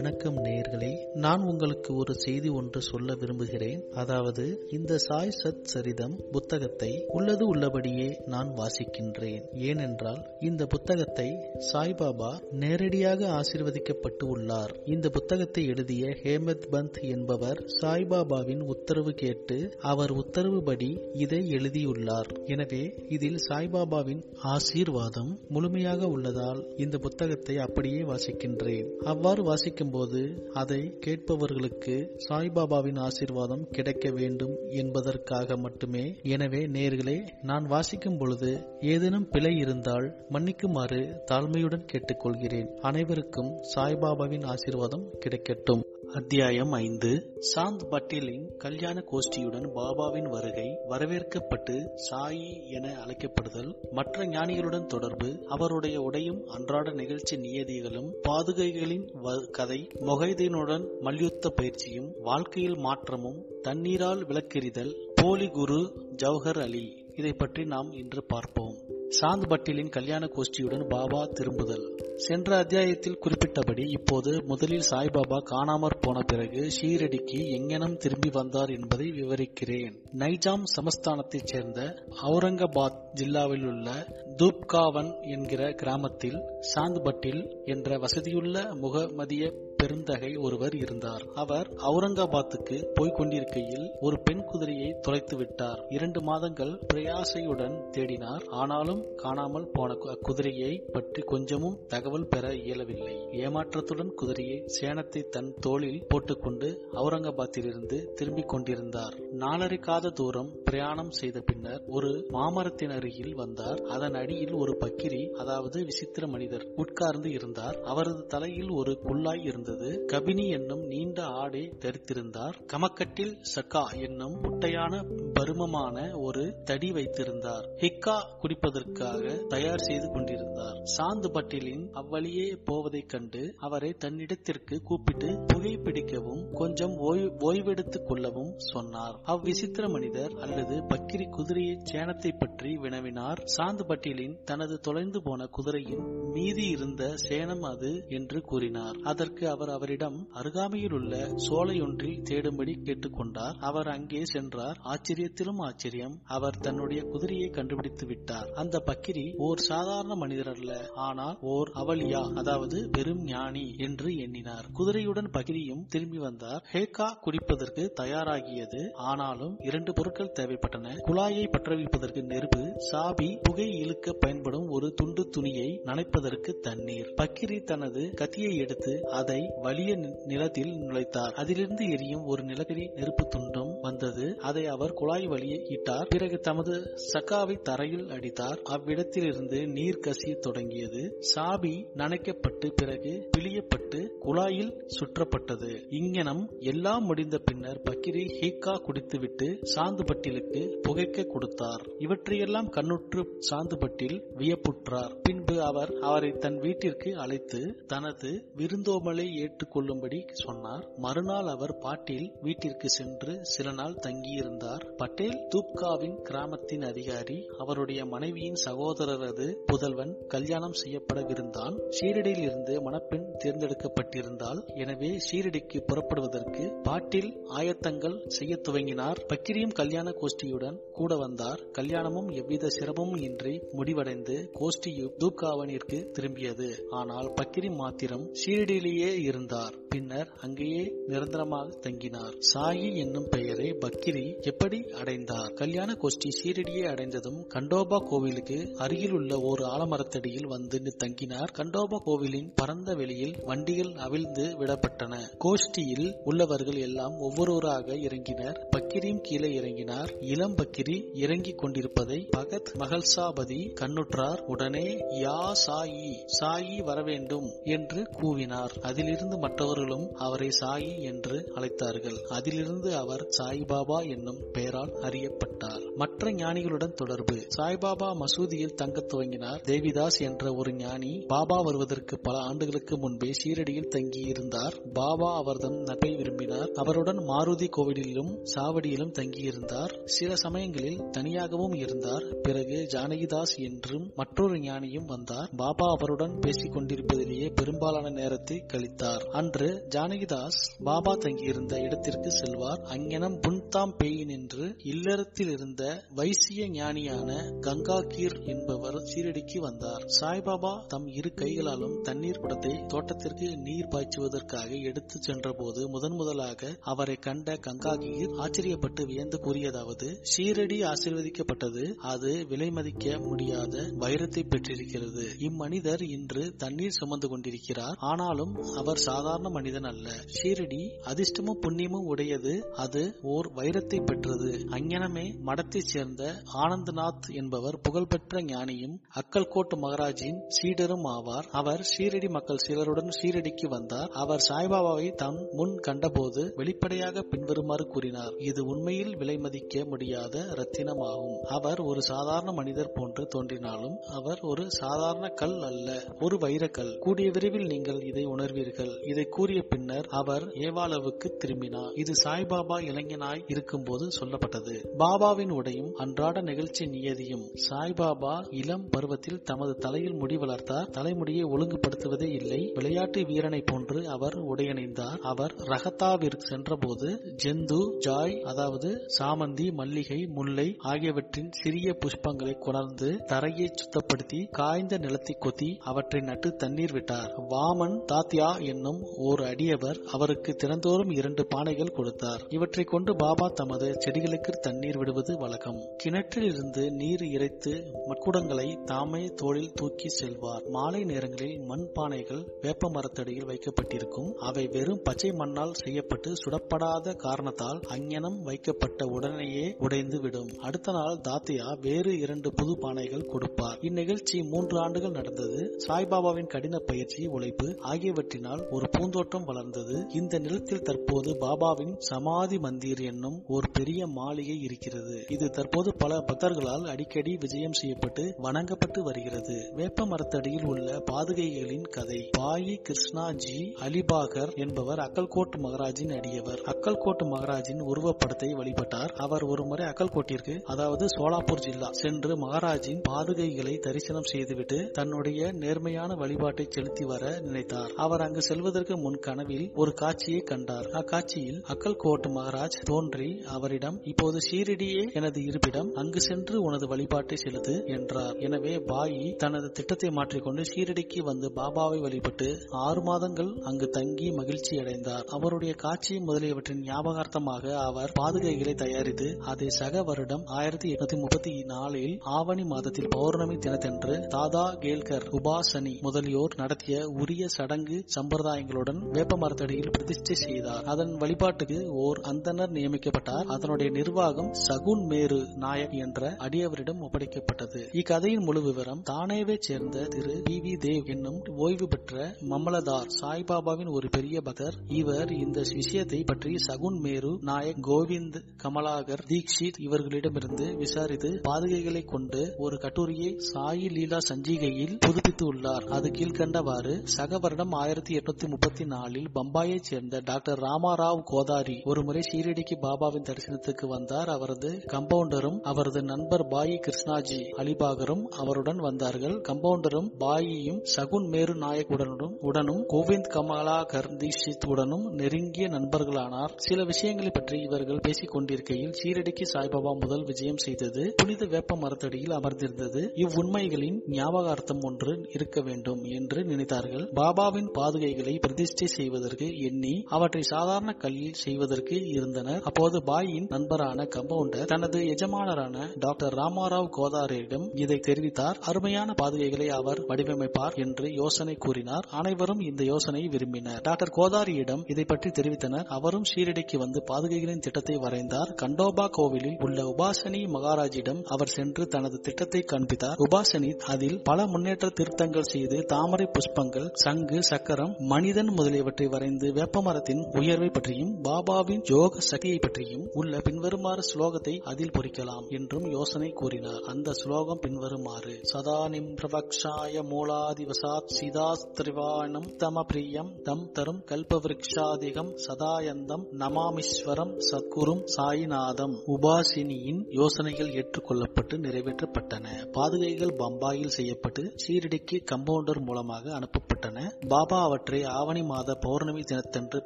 வணக்கம் நேர்களே நான் உங்களுக்கு ஒரு செய்தி ஒன்று சொல்ல விரும்புகிறேன். அதாவது இந்த சாய் சத் சரிதம் புத்தகத்தை உள்ளது உள்ளபடியே நான் வாசிக்கின்றேன். ஏனென்றால் இந்த புத்தகத்தை சாய்பாபா நேரடியாக ஆசிர்வதிக்கப்பட்டு உள்ளார். இந்த புத்தகத்தை எழுதிய ஹேமத் பந்த் என்பவர் சாய்பாபாவின் உத்தரவு கேட்டு அவர் உத்தரவுபடி இதை எழுதியுள்ளார். எனவே இதில் சாய்பாபாவின் ஆசீர்வாதம் முழுமையாக உள்ளதால் இந்த புத்தகத்தை அப்படியே வாசிக்கின்றேன். அவ்வாறு வாசிக்கும் போது அதை கேட்பவர்களுக்கு சாய்பாபாவின் ஆசீர்வாதம் கிடைக்க வேண்டும் என்பதற்காக மட்டுமே. எனவே நேர்களே நான் வாசிக்கும் பொழுது ஏதேனும் பிழை இருந்தால் மன்னிக்குமாறு தாழ்மையுடன் கேட்டுக்கொள்கிறேன். அனைவருக்கும் சாய்பாபாவின் ஆசீர்வாதம் கிடைக்கட்டும். அத்தியாயம் ஐந்து. சாந்த் பட்டேலின் கல்யாண கோஷ்டியுடன் பாபாவின் வருகை வரவேற்கப்பட்டு சாயி என அழைக்கப்படுதல் மற்ற ஞானிகளுடன் தொடர்பு அவருடைய உடையும் அன்றாட நிகழ்ச்சி நியதிகளும் பாதுகைகளின் கதை மொகைதீனுடன் மல்யுத்த பயிற்சியும் வாழ்க்கையில் மாற்றமும் தண்ணீரால் விளக்கெறிதல் போலி குரு ஜவஹர் அலி. இதை பற்றி நாம் இன்று பார்ப்போம். சாந்த் பட்டேலின் கல்யாண கோஷ்டியுடன் பாபா திரும்புதல். சென்ற அத்தியாயத்தில் குறிப்பிட்டபடி இப்போது முதலில் சாய்பாபா காணாமற் போன பிறகு ஷீரடிக்கு எங்கெனம் திரும்பி வந்தார் என்பதை விவரிக்கிறேன். நைஜாம் சமஸ்தானத்தைச் சேர்ந்த அவுரங்காபாத் ஜில்லாவில் உள்ள தூப்காவன் என்கிற கிராமத்தில் சாந்த் பட்டில் என்ற வசதியுள்ள முகமதிய பெருந்தகை ஒருவர் இருந்தார். அவர் அவுரங்காபாத்துக்கு போய்க் கொண்டிருக்கையில் ஒரு பெண் குதிரையை தொலைத்து விட்டார் இரண்டு மாதங்கள் பிரயாசையுடன் தேடினார். ஆனாலும் காணாமல் போன குதிரையை பற்றி கொஞ்சமும் தகவல் பெற இயலவில்லை. ஏமாற்றத்துடன் குதிரையை சேனத்தை தன் தோளில் போட்டுக்கொண்டு அவுரங்காபாத்திலிருந்து திரும்பிக் கொண்டிருந்தார். நாலரைக்காத தூரம் பிரயாணம் செய்த பின்னர் ஒரு மாமரத்தின் அருகில் வந்தார். அதன் அடியில் ஒரு பக்கிரி அதாவது விசித்திர மனிதர் உட்கார்ந்து இருந்தார். அவரது தலையில் ஒரு குல்லாய் இருந்தது. இருந்தது. கபினி என்னும் நீண்ட ஆடை தரித்திருந்தார். கமக்கட்டில் சக்கா என்னும் முட்டையான பருமமான ஒரு தடி வைத்திருந்தார். ஹிக்கா குடிப்பதற்காக தயார் செய்து கொண்டிருந்தார். சாந்து பட்டிலின் அவ்வழியே போவதைக் கண்டு அவரை தன்னிடத்திற்கு கூப்பிட்டு புகைப்பிடிக்கவும் கொஞ்சம் ஓய்வெடுத்துக் கொள்ளவும் சொன்னார். அவ்விசித்திர மனிதர் அல்லது பக்கிரி குதிரையை சேனத்தை பற்றி வினவினார். சாந்து பட்டிலின் தனது தொலைந்து போன குதிரையின் மீதி இருந்த சேனம் அது என்று கூறினார். அதற்கு அவர் அவர் அவரிடம் அருகாமையில் உள்ள சோலையொன்றில் தேடும்படி கேட்டுக்கொண்டார். அவர் அங்கே சென்றார். ஆச்சரியத்திலும் ஆச்சரியம். அவர் தன்னுடைய குதிரையை கண்டுபிடித்து விட்டார். அந்த பக்கிரி ஓர் சாதாரண மனிதர் அல்ல ஆனால் ஓர் அவலியா அதாவது பெரும் ஞானி என்று எண்ணினார். குதிரையுடன் பகிரியும் திரும்பி வந்தார். ஹேகா குடிப்பதற்கு தயாராகியது. ஆனாலும் இரண்டு பொருட்கள் தேவைப்பட்டன. குழாயை பற்றவிப்பதற்கு நெருப்பு சாபி புகை இழுக்க பயன்படும் ஒரு துண்டு துணியை நனைப்பதற்கு தண்ணீர். பக்கிரி தனது கத்தியை எடுத்து அதை வலிய நிலத்தில் நுழைத்தார். அதிலிருந்து எரியும் ஒரு நிலக்கரி நெருப்பு துண்டும் வந்தது. அதை அவர் குழாய் வழியே இட்டார். பிறகு தமது சக்காவை தரையில் அடித்தார். அவ்விடத்திலிருந்து நீர் கசிய தொடங்கியது. சாபி நனைக்கப்பட்டு பிறகு பிழியப்பட்டு குழாயில் சுற்றப்பட்டது. இங்கனம் எல்லாம் முடிந்த பின்னர் பக்கிரி ஹீக்கா குடித்துவிட்டு சாந்து பட்டிலுக்கு புகைக்க கொடுத்தார். இவற்றையெல்லாம் கண்ணுற்று சாந்து பட்டில் வியப்புற்றார். பின்பு அவர் அவரை தன் வீட்டிற்கு அழைத்து தனது விருந்தோமலை ஏற்றுக்கொள்ளும்படி சொன்னார். மறுநாள் அவர் பாட்டில் வீட்டிற்கு சென்று சில நாள் தங்கியிருந்தார். பட்டேல் தூப்காவின் கிராமத்தின் அதிகாரி அவருடைய மனைவியின் சகோதரரது புதல்வன் கல்யாணம் செய்யப்படவிருந்தான். ஷீரடியில் இருந்து மணப்பெண் தேர்ந்தெடுக்கப்பட்டிருந்தால் எனவே ஷீரடிக்கு புறப்படுவதற்கு பாட்டில் ஆயத்தங்கள் செய்ய துவங்கினார். பக்கிரியும் கல்யாண கோஷ்டியுடன் கூட வந்தார். கல்யாணமும் எவ்வித சிரமமும் இன்றி முடிவடைந்து கோஷ்டி தூப்காவனிற்கு திரும்பியது. ஆனால் பக்கிரி மாத்திரம் ஷீரடியிலேயே இருந்தார். பின்னர் அங்கேயே நிரந்தரமாக தங்கினார். சாயி என்னும் பெயரை பக்கிரி எப்படி அடைந்தார்? கல்யாண கோஷ்டி சீரடியை அடைந்ததும் கண்டோபா கோவிலுக்கு அருகில் உள்ள ஒரு ஆலமரத்தடியில் வந்து தங்கினார். கண்டோபா கோவிலின் பரந்த வெளியில் வண்டிகள் அவிழ்ந்து விடப்பட்டன. கோஷ்டியில் உள்ளவர்கள் எல்லாம் ஒவ்வொருவராக இறங்கினர். பக்கிரியும் கீழே இறங்கினார். இளம் பக்கிரி இறங்கிக் கொண்டிருப்பதை பகத் மகள்சாபதி கண்ணுற்றார். உடனே யா சாயி சாயி வரவேண்டும் என்று கூவினார். அதிலிருந்து மற்றவர்களும் அவரை சாயி என்று அழைத்தார்கள். அதிலிருந்து அவர் சாய்பாபா என்னும் பெயரால் அறியப்பட்டார். மற்ற ஞானிகளுடன் தொடர்பு. சாய்பாபா மசூதியில் தங்க துவங்கினார். தேவிதாஸ் என்ற ஒரு ஞானி பாபா வருவதற்கு பல ஆண்டுகளுக்கு முன்பே ஷீரடியில் தங்கியிருந்தார். பாபா அவர்தம் நட்பை விரும்பினார். அவருடன் மாருதி கோவிலிலும் சாவடியிலும் தங்கியிருந்தார். சில சமயங்களில் தனியாகவும் இருந்தார். பிறகு ஜானகிதாஸ் என்றும் மற்றொரு ஞானியும் வந்தார். பாபா அவருடன் பேசிக் கொண்டிருப்பதிலேயே பெரும்பாலான நேரத்தை கழித்தார். அன்று ஜானகிதாஸ் பாபா தங்கியிருந்த இடத்திற்கு செல்வார். அங்ஙனம் புன்தாம் பேயின் என்று இல்லறத்தில் இருந்த வைசிய ஞானியான கங்காகீர் என்பவர் சீரடிக்கு வந்தார். சாய்பாபா தம் இரு கைகளாலும் தண்ணீர் குடத்தை தோட்டத்திற்கு நீர் பாய்ச்சுவதற்காக எடுத்து சென்றபோது முதன் முதலாக அவரை கண்ட கங்காகீர் ஆச்சரியப்பட்டு வியந்து கூறியதாவது சீரடி ஆசீர்வதிக்கப்பட்டது. அது விலை மதிக்க முடியாத வைரத்தை பெற்றிருக்கிறது. இம்மனிதர் இன்று தண்ணீர் சுமந்து கொண்டிருக்கிறார். ஆனாலும் அவர் சாதாரண மனிதன் அல்ல. ஷீரடி அதிர்ஷ்டமும் புண்ணியமும் உடையது. அது ஓர் வைரத்தை பெற்றது. அங்ஙனமே மடத்தைச் சேர்ந்த ஆனந்தநாத் என்பவர் புகழ்பெற்ற ஞானியும் அக்கல்கோட் மகாராஜின் சீடரும் ஆவார். அவர் ஷீரடி மக்கள் சிலருடன் ஷீரடிக்கு வந்தார். அவர் சாய்பாபாவை தம் முன் கண்டபோது வெளிப்படையாக பின்வருமாறு கூறினார். இது உண்மையில் விலைமதிக்க முடியாத முடியாத ரத்தினமாகும். அவர் ஒரு சாதாரண மனிதர் போன்று தோன்றினாலும் அவர் ஒரு சாதாரண கல் அல்ல ஒரு வைரக்கல் கூடிய விரைவில் நீங்கள் இதை உணர்வீர்கள். இதை கூறி கூறிய பின்னர் அவர் ஏவாளவுக்கு திரும்பினார். இது சாய்பாபா இளைஞனாய் இருக்கும்போது சொல்லப்பட்டது. பாபாவின் உடையும் அன்றாட நிகழ்ச்சி நியதியும் சாய்பாபா இளம் பருவத்தில் தமது தலையில் முடி வளர்த்தார். தலைமுடியை ஒழுங்குபடுத்துவதே இல்லை. விளையாட்டு வீரனை போன்று அவர் உடையணிந்தார். அவர் ரகத்தாவிற்கு சென்றபோது ஜெந்து ஜாய் அதாவது சாமந்தி மல்லிகை முல்லை ஆகியவற்றின் சிறிய புஷ்பங்களை கொணர்ந்து தரையை சுத்தப்படுத்தி காய்ந்த நிலத்தை கொத்தி அவற்றை நட்டு தண்ணீர் விட்டார். வாமன் தாத்யா என்னும் ஓர் அடியவர் அவருக்கு தினந்தோறும் இரண்டு பானைகள் கொடுத்தார். இவற்றை கொண்டு பாபா தமது செடிகளுக்கு தண்ணீர் விடுவது வழக்கம். கிணற்றில் இருந்து நீர் இறைத்து மட்குடங்களை தாமே தோளில் தூக்கி செல்வார். மாலை நேரங்களில் மண் பானைகள் வேப்ப மரத்தடியில் வைக்கப்பட்டிருக்கும். அவை வெறும் பச்சை மண்ணால் செய்யப்பட்டு சுடப்படாத காரணத்தால் அங்ஙனம் வைக்கப்பட்ட உடனேயே உடைந்து விடும் அடுத்த நாள் தாத்தியா வேறு இரண்டு புது பானைகள் கொடுப்பார். இந்நிகழ்ச்சி மூன்று ஆண்டுகள் நடந்தது. சாய்பாபாவின் கடின பயிற்சி உழைப்பு ஆகியவற்றினால் ஒரு பூந்தோட்ட தோட்டம் வளர்ந்தது. இந்த நிலத்தில் தற்போது பாபாவின் சமாதி மந்திர் என்னும் ஒரு பெரிய மாளிகை இருக்கிறது. இது தற்போது பல பக்தர்களால் அடிக்கடி விஜயம் செய்யப்பட்டு வணங்கப்பட்டு வருகிறது. வேப்ப மரத்தடியில் உள்ள பாதுகைகளின் கதை. பாயி கிருஷ்ணாஜி அலிபாகர் என்பவர் அக்கல்கோட் மகராஜின் அடியவர். அக்கல்கோட் மகராஜின் உருவப்படத்தை வழிபட்டார். அவர் ஒருமுறை அக்கல்கோட்டிற்கு அதாவது சோலாப்பூர் ஜில்லா சென்று மகாராஜின் பாதுகைகளை தரிசனம் செய்துவிட்டு தன்னுடைய நேர்மையான வழிபாட்டை செலுத்தி வர நினைத்தார். அவர் அங்கு செல்வதற்கு முன் கனவில் ஒரு காட்சியை கண்டார். அக்காட்சியில் அக்கல்கோட் மகாராஜ் தோன்றி அவரிடம் இப்போது ஷீரடியே எனது இருப்பிடம் அங்கு சென்று உனது வழிபாட்டை செலுத்து என்றார். எனவே பாயி தனது திட்டத்தை மாற்றிக்கொண்டு ஷீரடிக்கு வந்து பாபாவை வழிபட்டு ஆறு மாதங்கள் அங்கு தங்கி மகிழ்ச்சி அடைந்தார். அவருடைய காட்சி முதலியவற்றின் ஞாபகார்த்தமாக அவர் பாதுகைகளை தயாரித்து அதை சக வருடம் ஆயிரத்தி எட்நூத்தி முப்பத்தி நாலில் ஆவணி மாதத்தில் பௌர்ணமி தினத்தன்று தாதா கேல்கர் உபாசனி முதலியோர் நடத்திய உரிய சடங்கு சம்பிரதாயங்களுடன் வேப்ப மரத்தடியில் பிரதிஷ்டை செய்தார். அதன் வழிபாட்டுக்கு ஓர் அந்தனர் நியமிக்கப்பட்டார். அதனுடைய நிர்வாகம் சகுன் மேரு நாயக் என்ற அடியவரிடம் ஒப்படைக்கப்பட்டது. இக்கதையின் முழு விவரம் தானேவை சேர்ந்த திரு பி வி தேவ் என்னும் ஓய்வு பெற்ற மம்மலதார் சாய்பாபாவின் ஒரு பெரிய பக்தர். இவர் இந்த விஷயத்தை பற்றி சகுன் மேரு நாயக் கோவிந்த் கமலாகர் தீக்ஷித் இவர்களிடமிருந்து விசாரித்து பாதுகைகளை கொண்டு ஒரு கட்டுரையை சாயி லீலா சஞ்சிகையில் புதுப்பித்து உள்ளார் அது கீழ்கண்டவாறு சக வருடம் ஆயிரத்தி எட்நூத்தி முப்பத்தி நாளில் பம்பாயைச் சேர்ந்த டாக்டர் ராமாராவ் கோதாரி ஒருமுறை சீரடிக்கு ஷீரடிக்கு பாபாவின் தரிசனத்துக்கு வந்தார். அவரது கம்பவுண்டரும் அவரது நண்பர் பாயி கிருஷ்ணாஜி அலிபாகரும் அவருடன் வந்தார்கள். கம்பவுண்டரும் பாயியும் சகுன் மேரு நாயக் உடனும் உடனும் கோவிந்த் கமலா கர்தீஷித் உடனும் நெருங்கிய நண்பர்களானார். சில விஷயங்களை பற்றி இவர்கள் பேசிக் கொண்டிருக்கையில் ஷீரடிக்கு சாய்பாபா முதல் விஜயம் செய்தது புனித வேப்ப மரத்தடியில் அமர்ந்திருந்தது. இவ்வுண்மைகளின் ஞாபகார்த்தம் ஒன்று இருக்க வேண்டும் என்று நினைத்தார்கள். பாபாவின் பாதுகைகளை பிரதிஷ்டை செய்வதற்கு எண்ணி அவற்றை சாதாரண கல்லில் செய்வதற்கு இருந்தனர். அப்போது பாயின் நண்பரான கம்பவுண்டர் தனது எஜமானரான டாக்டர் ராமாராவ் கோதாரியிடம் இதை தெரிவித்தார். அருமையான பாதுகைகளை அவர் வடிவமைப்பார் என்று யோசனை கூறினார். அனைவரும் இந்த யோசனையை விரும்பினர். டாக்டர் கோதாரியிடம் இதை பற்றி தெரிவித்தனர். அவரும் ஷீரடிக்கு வந்து பாதுகைகளின் திட்டத்தை வரைந்தார். கண்டோபா கோவிலில் உள்ள உபாசனி மகாராஜிடம் அவர் சென்று தனது திட்டத்தை காண்பித்தார். உபாசனி அதில் பல முன்னேற்ற திருத்தங்கள் செய்து தாமரை புஷ்பங்கள் சங்கு சக்கரம் மனிதன் முதல் முதலியவற்றை வரைந்து வேப்பமரத்தின் உயர்வை பற்றியும் பாபாவின் யோக சக்தியை பற்றியும் உள்ள பின்வருமாறு ஸ்லோகத்தை அதில் பொறிக்கலாம் என்றும் யோசனை கூறினார். அந்த ஸ்லோகம் பின்வருமாறு சதா நிம்ரம் மூலாதிவசாத் சிதாஸ்திரிவாணம் தம பிரியம் தம் தரும் கல்பவிருக்ஷாதிகம் சதாயந்தம் நமாமிஸ்வரம் சத்குரும் சாயிநாதம் உபாசினியின் யோசனைகள் ஏற்றுக்கொள்ளப்பட்டு நிறைவேற்றப்பட்டன. பாதுகைகள் பம்பாயில் செய்யப்பட்டு சீரடிக்கு கம்பவுண்டர் மூலமாக அனுப்பப்பட்டன. பாபா அவற்றை ஆவணி மாத பௌர்ணமி தினத்தன்று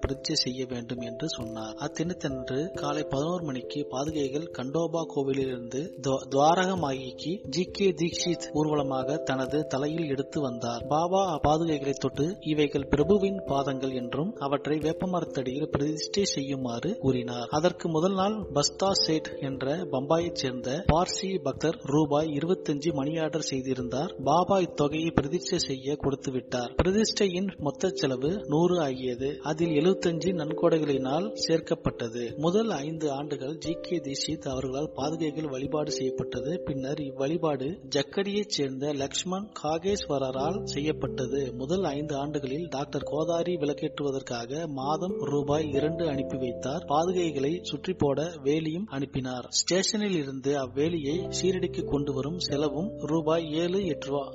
பிரதிஷ்டை செய்ய வேண்டும் என்று சொன்னார். அத்தினத்தன்று காலை பதினோரு மணிக்கு பாதுகைகள் கண்டோபா கோவிலிலிருந்து துவாரகமாகிக்கு ஜி கே தீக்ஷித் ஊர்வலமாக தனது தலையில் எடுத்து வந்தார். பாபா அப்பாதுகைகளை தொட்டு இவைகள் பிரபுவின் பாதங்கள் என்றும் அவற்றை வேப்பமரத்தடியில் பிரதிஷ்டை செய்யுமாறு கூறினார். அதற்கு முதல் நாள் பஸ்தா சேட் என்ற பம்பாயைச் சேர்ந்த பார்சி பக்தர் ரூபாய் இருபத்தஞ்சு மணி ஆர்டர் செய்திருந்தார். பாபா இத்தொகையை பிரதிஷ்டை செய்ய கொடுத்து விட்டார் பிரதிஷ்டையின் மொத்த செலவு நூறு ஆகியது அதில் எழுபத்தஞ்சு நன்கொடைகளினால் சேர்க்கப்பட்டது. முதல் ஐந்து ஆண்டுகள் ஜி. கே. தீஷித் அவர்களால் பாதுகைகள் வழிபாடு செய்யப்பட்டது. பின்னர் இவ்வழிபாடு ஜக்கரியைச் சேர்ந்த லக்ஷ்மண் காகேஸ்வரரால் செய்யப்பட்டது. முதல் ஐந்து ஆண்டுகளில் டாக்டர் கோதாரி விளக்கேற்றுவதற்காக மாதம் ரூபாய் இரண்டு அனுப்பி வைத்தார். பாதுகைகளை சுற்றி போட வேலியும் அனுப்பினார். ஸ்டேஷனில் இருந்து அவ்வேலியை சீரடிக்கு கொண்டு வரும் செலவும் ரூபாய் ஏழு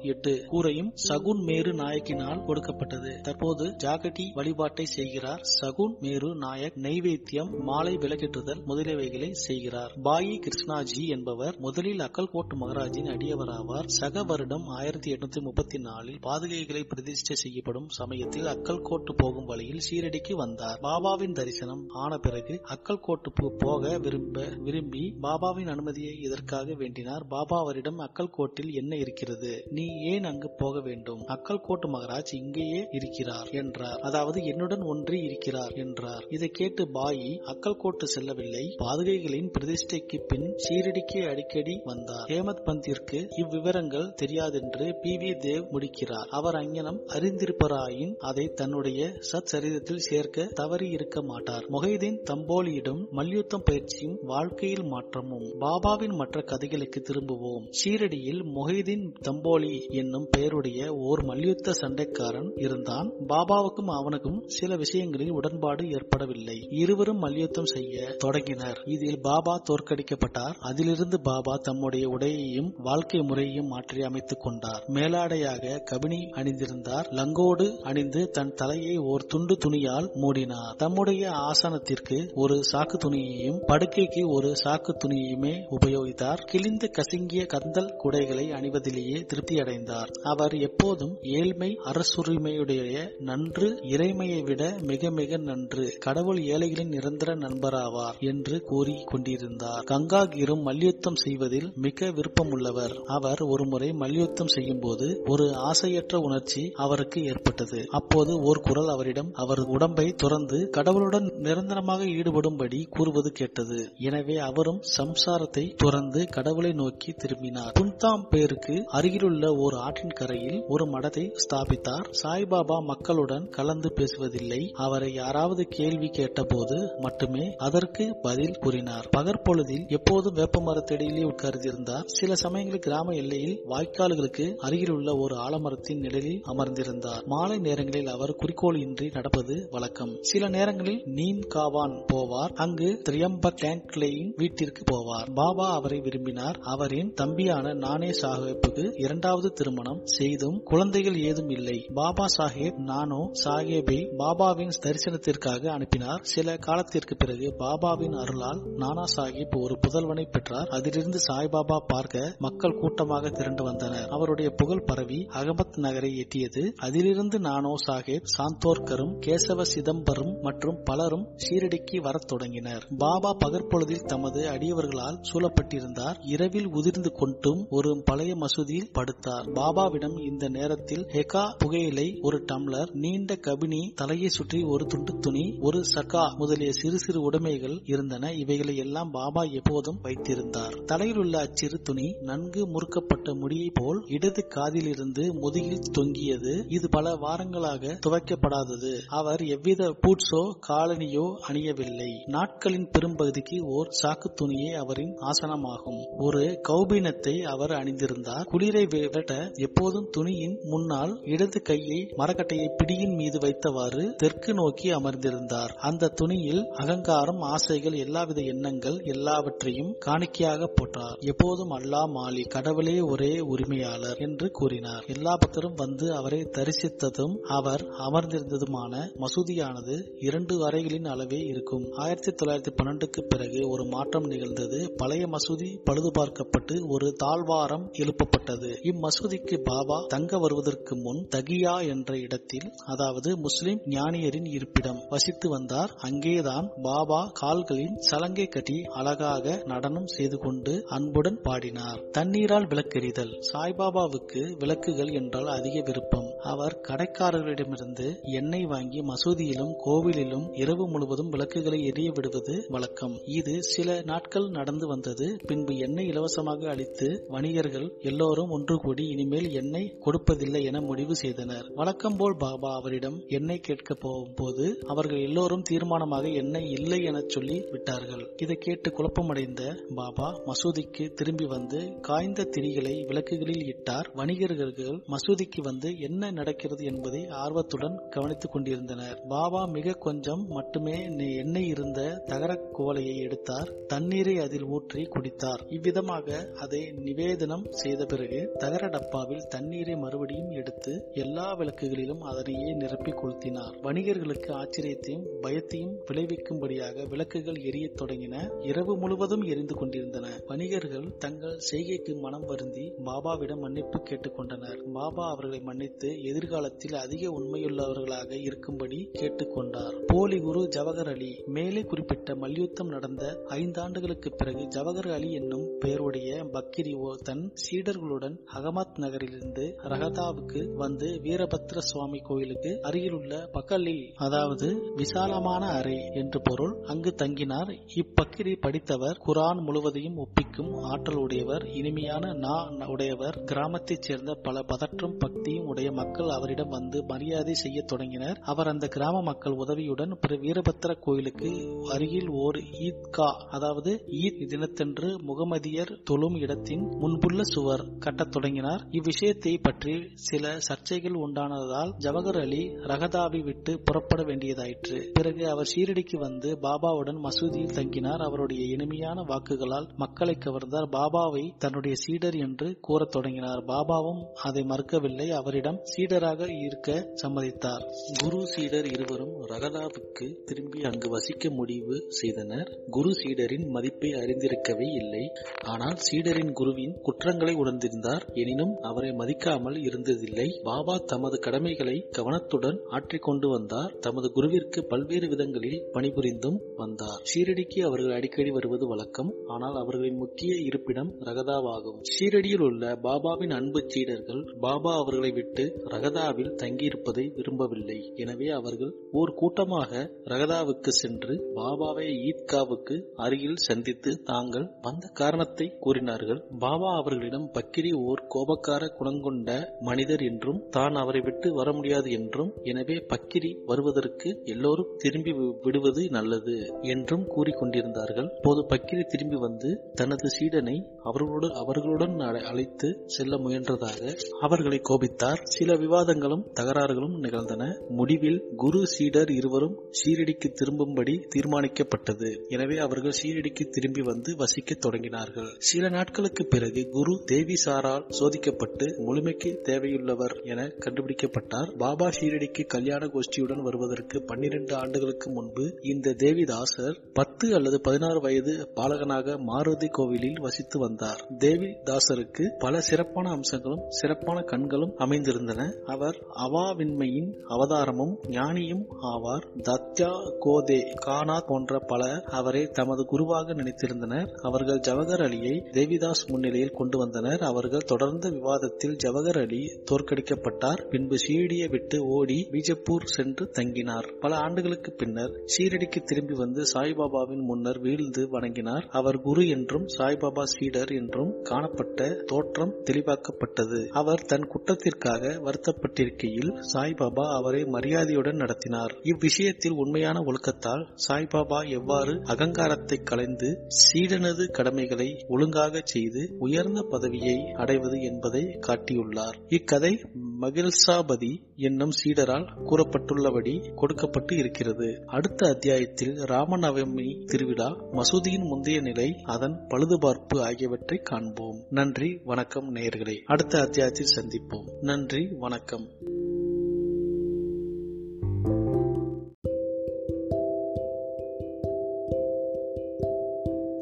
எட்டு கூரையும் சகுன் மேரு நாயக்கினால் கொடுக்கப்பட்டது. தற்போது ஜாக்கெட் ஜாகட்டி வழிபாட்டை செய்கிறார். சகுன் மேரு நாயக் நெய்வேத்தியம் மாலை விளக்கிட்டுதல் முதலியவைகளை செய்கிறார். பாயி கிருஷ்ணாஜி என்பவர் முதலில் அக்கல்கோட்டு மகராஜின் அடியவராவார். சக வருடம் ஆயிரத்தி எட்நூத்தி முப்பத்தி நாலில் பாதுகைகளை பிரதிஷ்டை செய்யப்படும் சமயத்தில் அக்கல்கோட்டு போகும் வழியில் சீரடிக்கு வந்தார். பாபாவின் தரிசனம் ஆன பிறகு அக்கல்கோட்டு போக விரும்ப விரும்பி பாபாவின் அனுமதியை இதற்காக வேண்டினார்? பாபா அவரிடம் அக்கல்கோட்டில் என்ன இருக்கிறது? நீ ஏன் அங்கு போக வேண்டும்? அக்கல்கோட்டு மகராஜ் இங்கேயே இருக்கிறார் என்றார். அதாவது என்னுடன் ஒன்றி இருக்கிறார் என்றார். இதை கேட்டு பாயி அக்கல்கோட்டு செல்லவில்லை. பாதுகைகளின் பிரதிஷ்டைக்கு பின் ஷீரடிக்கு அடிக்கடி வந்தார். ஹேமத் பந்திற்கு இவ்விவரங்கள் தெரியாதென்று பி வி தேவ் முடிக்கிறார். அவர் அங்ஙனம் அறிந்திருப்பராயின் அதை தன்னுடைய சத் சேர்க்க தவறி இருக்க மாட்டார். மொஹைதீன் தம்போலியிடம் மல்யுத்தம் பயிற்சியும் வாழ்க்கையில் மாற்றமும். பாபாவின் மற்ற கதைகளுக்கு திரும்புவோம். ஷீரடியில் மொஹிதீன் தம்போலி என்னும் பெயருடைய ஓர் மல்யுத்த சண்டைக்காரன் இருந்தான். பாபாவுக்கும் அவனுக்கும் சில விஷயங்களில் உடன்பாடு ஏற்படவில்லை. இருவரும் மல்யுத்தம் செய்ய தொடங்கினர். இதில் பாபா தோற்கடிக்கப்பட்டார். அதிலிருந்து பாபா தம்முடைய உடையையும் வாழ்க்கை முறையையும் மாற்றி அமைத்துக் கொண்டார். மேலாடையாக கபினி அணிந்திருந்தார். லங்கோடு அணிந்து தன் தலையை ஓர் துண்டு துணியால் மூடினார். தம்முடைய ஆசனத்திற்கு ஒரு சாக்கு துணியையும் படுக்கைக்கு ஒரு சாக்கு துணியையுமே உபயோகித்தார். கிழிந்து கசிங்கிய கந்தல் குடைகளை அணிவதிலேயே திருப்தி அடைந்தார் அவர் எப்போதும் ஏழ்மை அரசுரிமையுடைய நன்று இறைமையை விட மிக மிக நன்று. கடவுள் ஏழைகளின் நிரந்தர நண்பராவார் என்று கூறி கொண்டிருந்தார். கங்காகிரும் மல்யுத்தம் செய்வதில் மிக விருப்பமுள்ளவர். அவர் ஒருமுறை மல்யுத்தம் செய்யும் போது ஒரு ஆசையற்ற உணர்ச்சி அவருக்கு ஏற்பட்டது. அப்போது ஓர் குரல் அவரிடம் அவர் உடம்பை துறந்து கடவுளுடன் நிரந்தரமாக ஈடுபடும்படி கூறுவது கேட்டது. எனவே அவரும் சம்சாரத்தை துறந்து கடவுளை நோக்கி திரும்பினார். புன்தாம் பேருக்கு அருகிலுள்ள ஒரு ஆற்றின் கரையில் ஒரு மடத்தை ஸ்தாபித்தார். சாய்பாபா மக்களுடன் கல கலந்து பேசுவதில்லை. அவரை யாராவது கேள்வி கேட்டபோது மட்டுமே அதற்கு பதில் கூறினார். பகற்பொழுதில் எப்போதும் வேப்ப மரத்தடியிலே உட்கார்ந்திருந்தார். சில சமயங்களில் கிராம எல்லையில் வாய்க்கால்களுக்கு அருகிலுள்ள ஒரு ஆலமரத்தின் நிழலில் அமர்ந்திருந்தார். மாலை நேரங்களில் அவர் குறிக்கோள் இன்றி நடப்பது வழக்கம். சில நேரங்களில் நீன் காவான் போவார். அங்கு திரியம்ப டேங்க்லேயின் வீட்டிற்கு போவார். பாபா அவரை விரும்பினார். அவரின் தம்பியான நானே சாஹேப்புக்கு இரண்டாவது திருமணம் செய்தும் குழந்தைகள் ஏதும் இல்லை. பாபா சாஹேப் நானோ சாஹேப் பாபாவின் தரிசனத்திற்காக அனுப்பினார். சில காலத்திற்கு பிறகு பாபாவின் அருளால் நானா சாஹிப் ஒரு புதல்வனை பெற்றார். அதிலிருந்து சாய்பாபா பார்க்க மக்கள் கூட்டமாக திரண்டு வந்தனர். அவருடைய புகழ் பரவி அகமத் நகரை எட்டியது. அதிலிருந்து நானோ சாஹேப் சாந்தோர்கரும் கேசவ சிதம்பரம் மற்றும் பலரும் ஷீரடிக்கு வரத் தொடங்கினர். பாபா பகற்பொழுதில் தமது அடியவர்களால் சூழப்பட்டிருந்தார். இரவில் உதிர்ந்து கொண்டும் ஒரு பழைய மசூதியில் படுத்தார். பாபாவிடம் இந்த நேரத்தில் ஹெகா புகையிலை ஒரு டம்ளர் நீண்ட கபினி தலையை சுற்றி ஒரு துண்டு துணி ஒரு சகா முதலிய சிறு சிறு உடைமைகள் இருந்தன. இவைகளை எல்லாம் பாபா எப்போதும் வைத்திருந்தார். தலையில் உள்ள அச்சிறு துணி நன்கு முறுக்கப்பட்ட முடியை போல் இடது காதிலிருந்து முதுகில் தொங்கியது. இது பல வாரங்களாக துவைக்கப்படாதது. அவர் எவ்வித பூட்ஸோ காலனியோ அணியவில்லை. நாட்களின் பெரும்பகுதிக்கு ஓர் சாக்கு துணியே அவரின் ஆசனமாகும். ஒரு கௌபீனத்தை அவர் அணிந்திருந்தார். குளிரை விரட்ட எப்போதும் துணியின் முன்னால் இடது கையை மரக்கட்டையை பிடியின் மீது வைத்தவாறு தெற்கு நோக்கி அமர்ந்திருந்தார். அந்த துணியில் அகங்காரம் ஆசைகள் எல்லாவித எண்ணங்கள் எல்லாவற்றையும் காணிக்கையாக போட்டார். எப்போதும் அல்லா மாலி கடவுளே ஒரே உரிமையாளர் உரிமையாளர் என்று கூறினார். எல்லா பக்தரும் வந்து அவரை தரிசித்ததும் அவர் அமர்ந்திருந்ததுமான மசூதியானது இரண்டு அறைகளின் அளவே இருக்கும். ஆயிரத்தி தொள்ளாயிரத்தி பன்னெண்டுக்கு பிறகு ஒரு மாற்றம் நிகழ்ந்தது. பழைய மசூதி பழுது பார்க்கப்பட்டு ஒரு தாழ்வாரம் எழுப்பப்பட்டது. இம்மசூதிக்கு பாபா தங்க வருவதற்கு முன் தகியா என்ற இடத்தில் அதாவது முஸ்லிம் ஞானியரின் இருப்பிடம். வசித்து வந்தார். அங்கேதான் பாபா கால்களின் சலங்கை கட்டி அழகாக நடனம் செய்து கொண்டு அன்புடன் பாடினார். தண்ணீரால் விளக்கெறிதல். சாய்பாபாவுக்கு விளக்குகள் என்றால் அதிக விருப்பம். அவர் கடைக்காரர்களிடமிருந்து எண்ணெய் வாங்கி மசூதியிலும் கோவிலிலும் இரவு முழுவதும் விளக்குகளை எரிய விடுவது வழக்கம். இது சில நாட்கள் நடந்து வந்தது. பின்பு எண்ணெய் இலவசமாக அளித்து வணிகர்கள் எல்லோரும் ஒன்று கூடி இனிமேல் எண்ணெய் கொடுப்பதில்லை என முடிவு செய்தனர். வழக்கம் போல் பாபா அவரிடம் எண்ணெய் கேட்க போகும்போது அவர்கள் எல்லோரும் தீர்மானமாக எண்ணெய் இல்லை என சொல்லி விட்டார்கள். இதை கேட்டு குழப்பமடைந்த பாபா மசூதிக்கு திரும்பி வந்து காய்ந்த திரிகளை விளக்குகளில் இட்டார். வணிகர்கள் மசூதிக்கு வந்து என்ன நடக்கிறது என்பதை ஆர்வத்துடன் கவனித்துக் கொண்டிருந்தனர். பாபா மிக கொஞ்சம் மட்டுமே எண்ணெய் இருந்த தகர குவளையை எடுத்தார். தண்ணீரை அதில் ஊற்றி குடித்தார். இவ்விதமாக அதை நிவேதனம் செய்த பிறகு தகர டப்பாவில் தண்ணீரை மறுபடியும் எடுத்து எல்லா விளக்குகளிலும் அதனையே நிரப்பி கொளுத்தினார். வணிகர்களுக்கு ஆச்சரியத்தையும் பயத்தையும் விளைவிக்கும்படியாக விளக்குகள் எரியத் தொடங்கின. இரவு முழுவதும் எரிந்து கொண்டிருந்தன. வணிகர்கள் தங்கள் செய்கைக்கு மனம் வருந்தி பாபாவிடம் மன்னிப்பு கேட்டுக்கொண்டனர் பாபா அவர்களை மன்னித்து எதிர்காலத்தில் அதிக உண்மையுள்ளவர்களாக இருக்கும்படி கேட்டுக்கொண்டார். போலி குரு ஜவஹர் அலி மேலே குறிப்பிட்ட மல்யுத்தம் நடந்த ஐந்தாண்டுகளுக்கு பிறகு ஜவஹர் அலி என்னும் பெயருடைய பக்கிரி தன் சீடர்களுடன் அகமத் நகரிலிருந்து ரகதாவுக்கு வந்து வீரபத்ர சுவாமி கோயிலுக்கு அருகிலுள்ள பக்கலில் அதாவது விசாலமான அறை என்று பொருள் அங்கு தங்கினார். இப்பக்கிரி படித்தவர் குரான் முழுவதையும் ஒப்பிக்கும் ஆற்றல் உடையவர் இனிமையான நா உடையவர் கிராமத்தைச் சேர்ந்த பல பதற்றும் பக்தியும் உடைய மக்கள் அவரிடம் வந்து மரியாதை செய்ய தொடங்கினர். அவர் அந்த கிராம மக்கள் உதவியுடன் வீரபத்திர கோயிலுக்கு அருகில் ஓர் ஈத்கா அதாவது ஈத் தினத்தன்று முகமதியர் தொழும் இடத்தின் முன்புள்ள சுவர் கட்டத் தொடங்கினார். இவ்விஷயத்தை பற்றி சில சர்ச்சைகள் உண்டானதால் ஜவஹர் அலி ரகதாவை விட்டு புறப்பட வேண்டியதாயிற்று. பிறகு அவர் ஷீரடிக்கு வந்து பாபாவுடன் மசூதியில் தங்கினார். அவருடைய இனிமையான வாக்குகளால் மக்களை கவர்ந்தார். பாபாவை தன்னுடைய சீடர் என்று கூறத் தொடங்கினார். பாபாவும் அதை மறுக்கவில்லை. அவரிடம் சீடராக இருக்க சம்மதித்தார். குரு சீடர் இருவரும் ரகதாவுக்கு திரும்பி அங்கு வசிக்க முடிவு செய்தனர். குரு சீடரின் மதிப்பை அறிந்திருக்கவே இல்லை. ஆனால் சீடரின் குருவின் குற்றங்களை உணர்ந்திருந்தார். எனினும் அவரை மதிக்காமல் இருந்ததில்லை. பாபா தமது கடமைகளை கவனத்துடன் ஆற்றிக்கொண்டு வந்தார். தமது குருவிற்கு பல்வேறு விதங்களில் பணிபுரிந்தும் வந்தார். ஷீரடிக்கு அவர்கள் அடிக்கடி வருவது வழக்கம். ஆனால் அவர்களின் முக்கிய இருப்பிடம் ரகதாவாகும். ஷீரடியில் உள்ள பாபாவின் அன்பு சீடர்கள் பாபா அவர்களை விட்டு ரகதாவில் தங்கியிருப்பதை விரும்பவில்லை. எனவே அவர்கள் ஓர் கூட்டமாக ரகதாவுக்கு சென்று பாபாவை ஈத்காவுக்கு அருகில் சந்தித்து தாங்கள் வந்த காரணத்தை கூறினார்கள். பாபா அவர்களிடம் பக்கிரி ஓர் கோபக்கார குணங்கொண்ட மனிதர் என்றும் தான் அவரை விட்டு வர முடியாது என்றும் எனவே பக்கிரி வருவதற்கு எல்லோரும் திரும்பி விடுவது நல்லது என்றும் கூறிக்கொண்டிருந்தார்கள் போது பக்கிரி திரும்பி வந்து தனது சீடனை அவர்களுடன் அவர்களுடன் அழைத்து செல்ல முயன்றதாக அவர்களை கோபித்தார். சில விவாதங்களும் தகராறுகளும் நிகழ்ந்தன. முடிவில் குரு சீடர் இருவரும் ஷீரடிக்கு திரும்பும்படி தீர்மானிக்கப்பட்டது. எனவே அவர்கள் ஷீரடிக்கு திரும்பி வந்து வசிக்க தொடங்கினார்கள். சில நாட்களுக்கு பிறகு குரு தேவி சாரால் சோதிக்கப்பட்டு முழுமைக்கு தேவையுள்ளவர் என கண்டுபிடிக்கப்பட்டார். பாபா ஷீரடிக்கு கல்யாண கோஷ்டியுடன் வருவதற்கு பன்னிரண்டு ஆண்டுகளுக்கு முன்பு இந்த தேவிதாசர் பத்து அல்லது பதினாறு வயது பாலகனாக மாருதி கோவிலில் வசித்து வந்தார். தேவிதாசருக்கு பல சிறப்பான அம்சங்களும் சிறப்பான கண்களும் அமைந்திருந்தன. அவர் அவாவின்மையின் அவதாரமும் ஞானியும் ஆவார். தத்யா கோதே கானா போன்ற பல அவரை தமது குருவாக நினைத்திருந்தனர். அவர்கள் ஜவஹர் அலியை தேவிதாஸ் முன்னிலையில் கொண்டு வந்தனர். அவர்கள் தொடர்ந்த விவாதத்தில் ஜவஹர் அலி தோற்கடிக்கப்பட்டார். பின்பு ஷீரடியை விட்டு ஓடி பீஜப்பூர் சென்று தங்கினார். பல ஆண்டுகளுக்கு பின்னர் ஷீரடிக்கு திரும்பி வந்து சாய்பாபாவின் முன்னர் வீழ்ந்து வணங்கினார். அவர் குரு என்றும் சாய்பாபா சீடர் என்றும் காணப்பட்ட தோற்றம் தெளிவாக்கப்பட்டது. அவர் தன் குற்றத்திற்காக வருத்தப்பட்டிருக்கையில் சாய்பாபா அவரை மரியாதையுடன் நடத்தினார். இவ்விஷயத்தில் உண்மையான ஒழுக்கத்தால் சாய்பாபா எவ்வாறு அகங்காரத்தை கலைந்து சீடனது கடமைகளை ஒழுங்காக செய்து உயர்ந்த பதவியை அடைவது என்பதை காட்டியுள்ளார். இக்கதை மகிழ்சாபதி என்னும் சீடரால் கூறப்பட்டுள்ளபடி கொடுக்கப்பட்டு இருக்கிறது. அடுத்த அத்தியாயத்தில் ராமநவமி திருவிழா மசூதியின் முந்தைய நிலை அதன் பழுதுபார்ப்பு ஆகியவற்றை காண்போம். நன்றி வணக்கம் நேயர்களே. அடுத்த அத்தியாயத்தில் சந்திப்போம். நன்றி வணக்கம்.